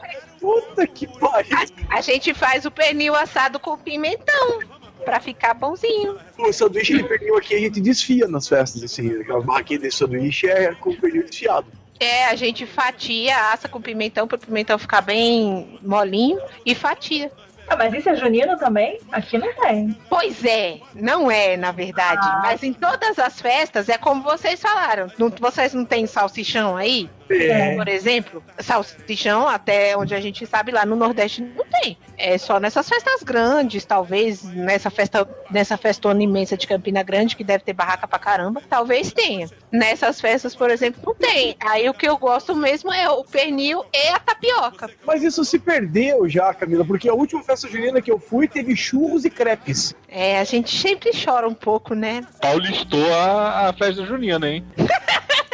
[SPEAKER 2] Puta que pariu.
[SPEAKER 4] A gente faz o pernil assado com pimentão. Pra ficar bonzinho.
[SPEAKER 2] O sanduíche de pernil aqui a gente desfia nas festas, assim. Aquela barraquinha desse sanduíche é com pernil desfiado.
[SPEAKER 4] É, a gente fatia, assa com pimentão para o pimentão ficar bem molinho e fatia.
[SPEAKER 6] Ah, mas isso é junino também? Aqui não tem.
[SPEAKER 4] Pois é, não é, na verdade.
[SPEAKER 6] Ah.
[SPEAKER 4] Mas em todas as festas é como vocês falaram. Não- vocês não têm salsichão aí?
[SPEAKER 2] É.
[SPEAKER 4] Por exemplo, salsichão, até onde a gente sabe, lá no Nordeste não tem. É só nessas festas grandes, talvez nessa festa, nessa festona imensa de Campina Grande, que deve ter barraca pra caramba, talvez tenha. Nessas festas, por exemplo, não tem. Aí o que eu gosto mesmo é o pernil e a tapioca.
[SPEAKER 2] Mas isso se perdeu já, Camila, porque a última festa junina que eu fui teve churros e crepes.
[SPEAKER 4] É, a gente sempre chora um pouco, né?
[SPEAKER 3] Paulistou a, a festa junina, hein?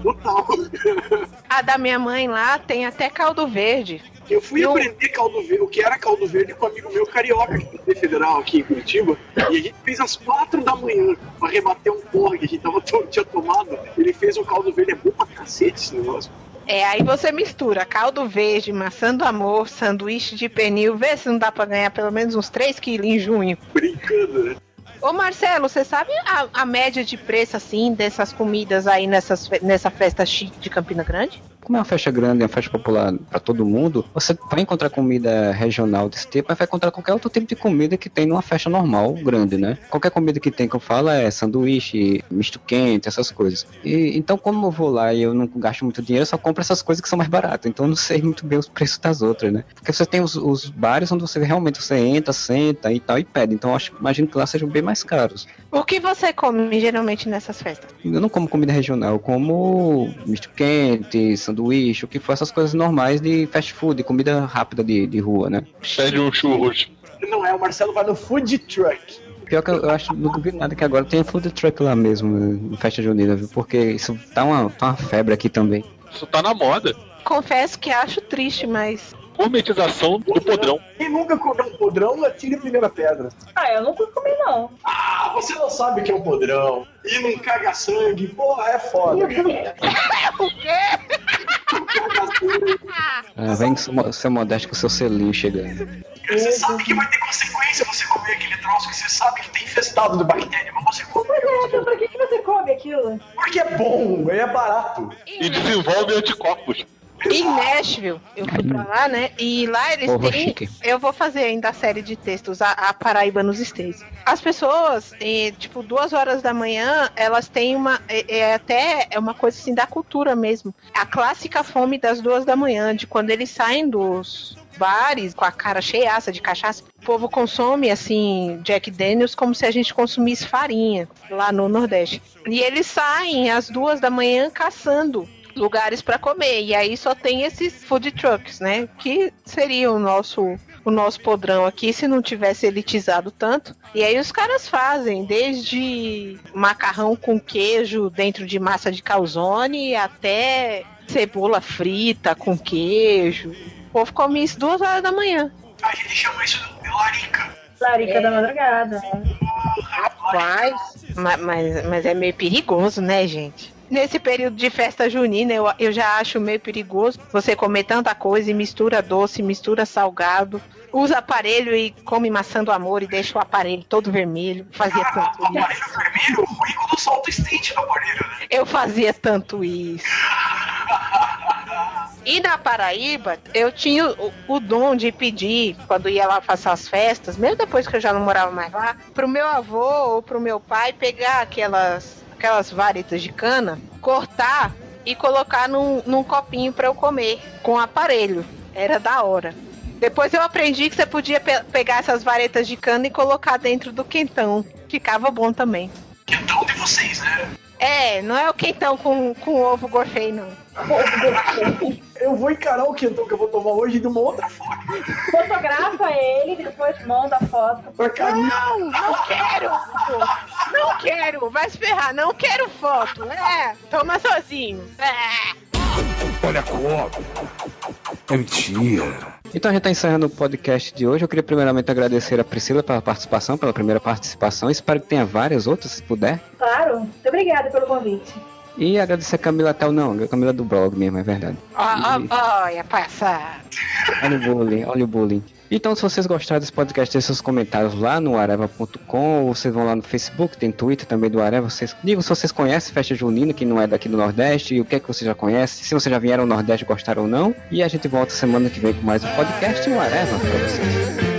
[SPEAKER 2] Total.
[SPEAKER 4] A da minha mãe lá tem até caldo verde.
[SPEAKER 2] Eu fui aprender caldo verde, o que era caldo verde com um amigo meu carioca, que é federal aqui em Curitiba, e a gente fez às quatro da manhã pra rebater um porre que a gente tava, tinha tomado. Ele fez um caldo verde, é bom pra cacete esse negócio.
[SPEAKER 4] É, aí você mistura caldo verde, maçã do amor, sanduíche de pernil, vê se não dá pra ganhar pelo menos uns 3 quilos em junho.
[SPEAKER 2] Brincando, né?
[SPEAKER 4] Ô Marcelo, você sabe a, a média de preço assim dessas comidas aí nessas, nessa festa chique de Campina Grande?
[SPEAKER 1] Como é uma festa grande, é uma festa popular para todo mundo, você vai encontrar comida regional desse tipo, mas vai encontrar qualquer outro tipo de comida que tem numa festa normal, grande, né? Qualquer comida que tem que eu falo é sanduíche, misto quente, essas coisas. E então, como eu vou lá e eu não gasto muito dinheiro, eu só compro essas coisas que são mais baratas. Então, eu não sei muito bem os preços das outras, né? Porque você tem os, os bares onde você realmente você entra, senta e tal e pede. Então, eu acho, imagino que lá sejam bem mais caros.
[SPEAKER 4] O que você come geralmente nessas festas?
[SPEAKER 1] Eu não como comida regional, eu como misto quente, sanduíche, o que for essas coisas normais de fast food, comida rápida de, de rua, né?
[SPEAKER 3] Pede um churros.
[SPEAKER 2] Não é, o Marcelo vai no food truck.
[SPEAKER 1] Pior que eu, eu acho, não duvido nada que agora tenha food truck lá mesmo, né, em festa junina, viu? Porque isso tá uma, tá uma febre aqui também.
[SPEAKER 3] Isso tá na moda.
[SPEAKER 4] Confesso que acho triste, mas
[SPEAKER 3] Gourmetização do podrão.
[SPEAKER 2] Quem nunca comeu um podrão, atire a primeira pedra.
[SPEAKER 6] Ah, eu nunca comi, não.
[SPEAKER 2] Ah, você não sabe o que é um podrão. E não caga sangue, porra, é foda.
[SPEAKER 4] o quê?
[SPEAKER 1] Ah, vem seu modesto com seu selinho chegando.
[SPEAKER 2] Você sabe que vai ter consequência você comer aquele troço que você sabe que tem infestado de bactéria, mas você come.
[SPEAKER 6] Pois é, então pra que, que você come aquilo?
[SPEAKER 2] Porque é bom, é barato.
[SPEAKER 3] E desenvolve anticorpos.
[SPEAKER 4] Em Nashville, eu fui pra lá, né? E lá eles
[SPEAKER 1] Porra,
[SPEAKER 4] têm.
[SPEAKER 1] chique.
[SPEAKER 4] Eu vou fazer ainda a série de textos, a, a Paraíba nos States. As pessoas, eh, tipo, duas horas da manhã, elas têm uma. É, é até é uma coisa assim da cultura mesmo. A clássica fome das duas da manhã, de quando eles saem dos bares com a cara cheiaça de cachaça. O povo consome, assim, Jack Daniels como se a gente consumisse farinha lá no Nordeste. E eles saem às duas da manhã caçando lugares para comer. E aí só tem esses food trucks, né? Que seria o nosso o nosso podrão aqui se não tivesse elitizado tanto. E aí os caras fazem desde macarrão com queijo dentro de massa de calzone até cebola frita com queijo. O povo come isso duas horas da manhã.
[SPEAKER 2] A gente chama isso de larica.
[SPEAKER 6] Larica da madrugada.
[SPEAKER 4] Rapaz, ma- mas, mas é meio perigoso, né, gente? Nesse período de festa junina, eu, eu já acho meio perigoso você comer tanta coisa e mistura doce, mistura salgado, usa aparelho e come maçã do amor e deixa o aparelho todo vermelho. Fazia tanto isso.
[SPEAKER 2] Aparelho vermelho, o ruim quando solta estente no aparelho, né?
[SPEAKER 4] Eu fazia tanto isso. E na Paraíba, eu tinha o, o dom de pedir, quando ia lá passar as festas, mesmo depois que eu já não morava mais lá, pro meu avô ou pro meu pai pegar aquelas, aquelas varetas de cana, cortar e colocar num, num copinho para eu comer, com aparelho. Era da hora. Depois eu aprendi que você podia pe- pegar essas varetas de cana e colocar dentro do quentão. Ficava bom também.
[SPEAKER 2] Quentão de vocês, né?
[SPEAKER 4] É, não é o quentão com, com ovo gorfei, não.
[SPEAKER 2] eu vou encarar o quentão que eu vou tomar hoje de uma outra forma.
[SPEAKER 6] Fotografa ele, depois manda a foto.
[SPEAKER 4] Não, não quero! Não quero! Vai se ferrar, não quero foto! É, toma sozinho! É.
[SPEAKER 7] Olha a cor. É mentira.
[SPEAKER 1] Então a gente está encerrando o podcast de hoje. Eu queria primeiramente agradecer a Priscila pela participação, pela primeira participação. Espero que tenha várias outras, se puder.
[SPEAKER 6] Claro. Muito obrigada pelo convite.
[SPEAKER 1] E agradecer a Camila Tal, não, a Camila do blog mesmo, é verdade.
[SPEAKER 4] Ó, ó, olha, passar.
[SPEAKER 1] Olha o bullying, olha o bullying. Então, se vocês gostaram desse podcast, deixem seus comentários lá no areva.com, ou vocês vão lá no Facebook, tem Twitter também do Areva. Vocês digam se vocês conhecem Festa Junina, que não é daqui do Nordeste, e o que é que vocês já conhecem, se vocês já vieram ao Nordeste, gostaram ou não. E a gente volta semana que vem com mais um podcast e um Areva pra vocês.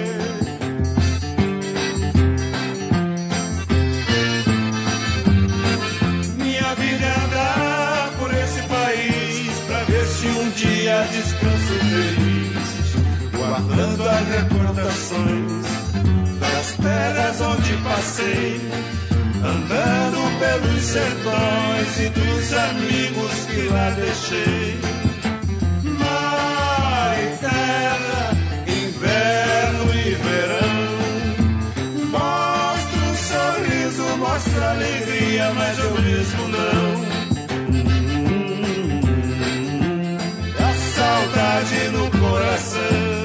[SPEAKER 11] Passei, andando pelos sertões e dos amigos que lá deixei. Mar e terra, inverno e verão. Mostra um sorriso, mostra alegria, mas eu mesmo não. A saudade no coração.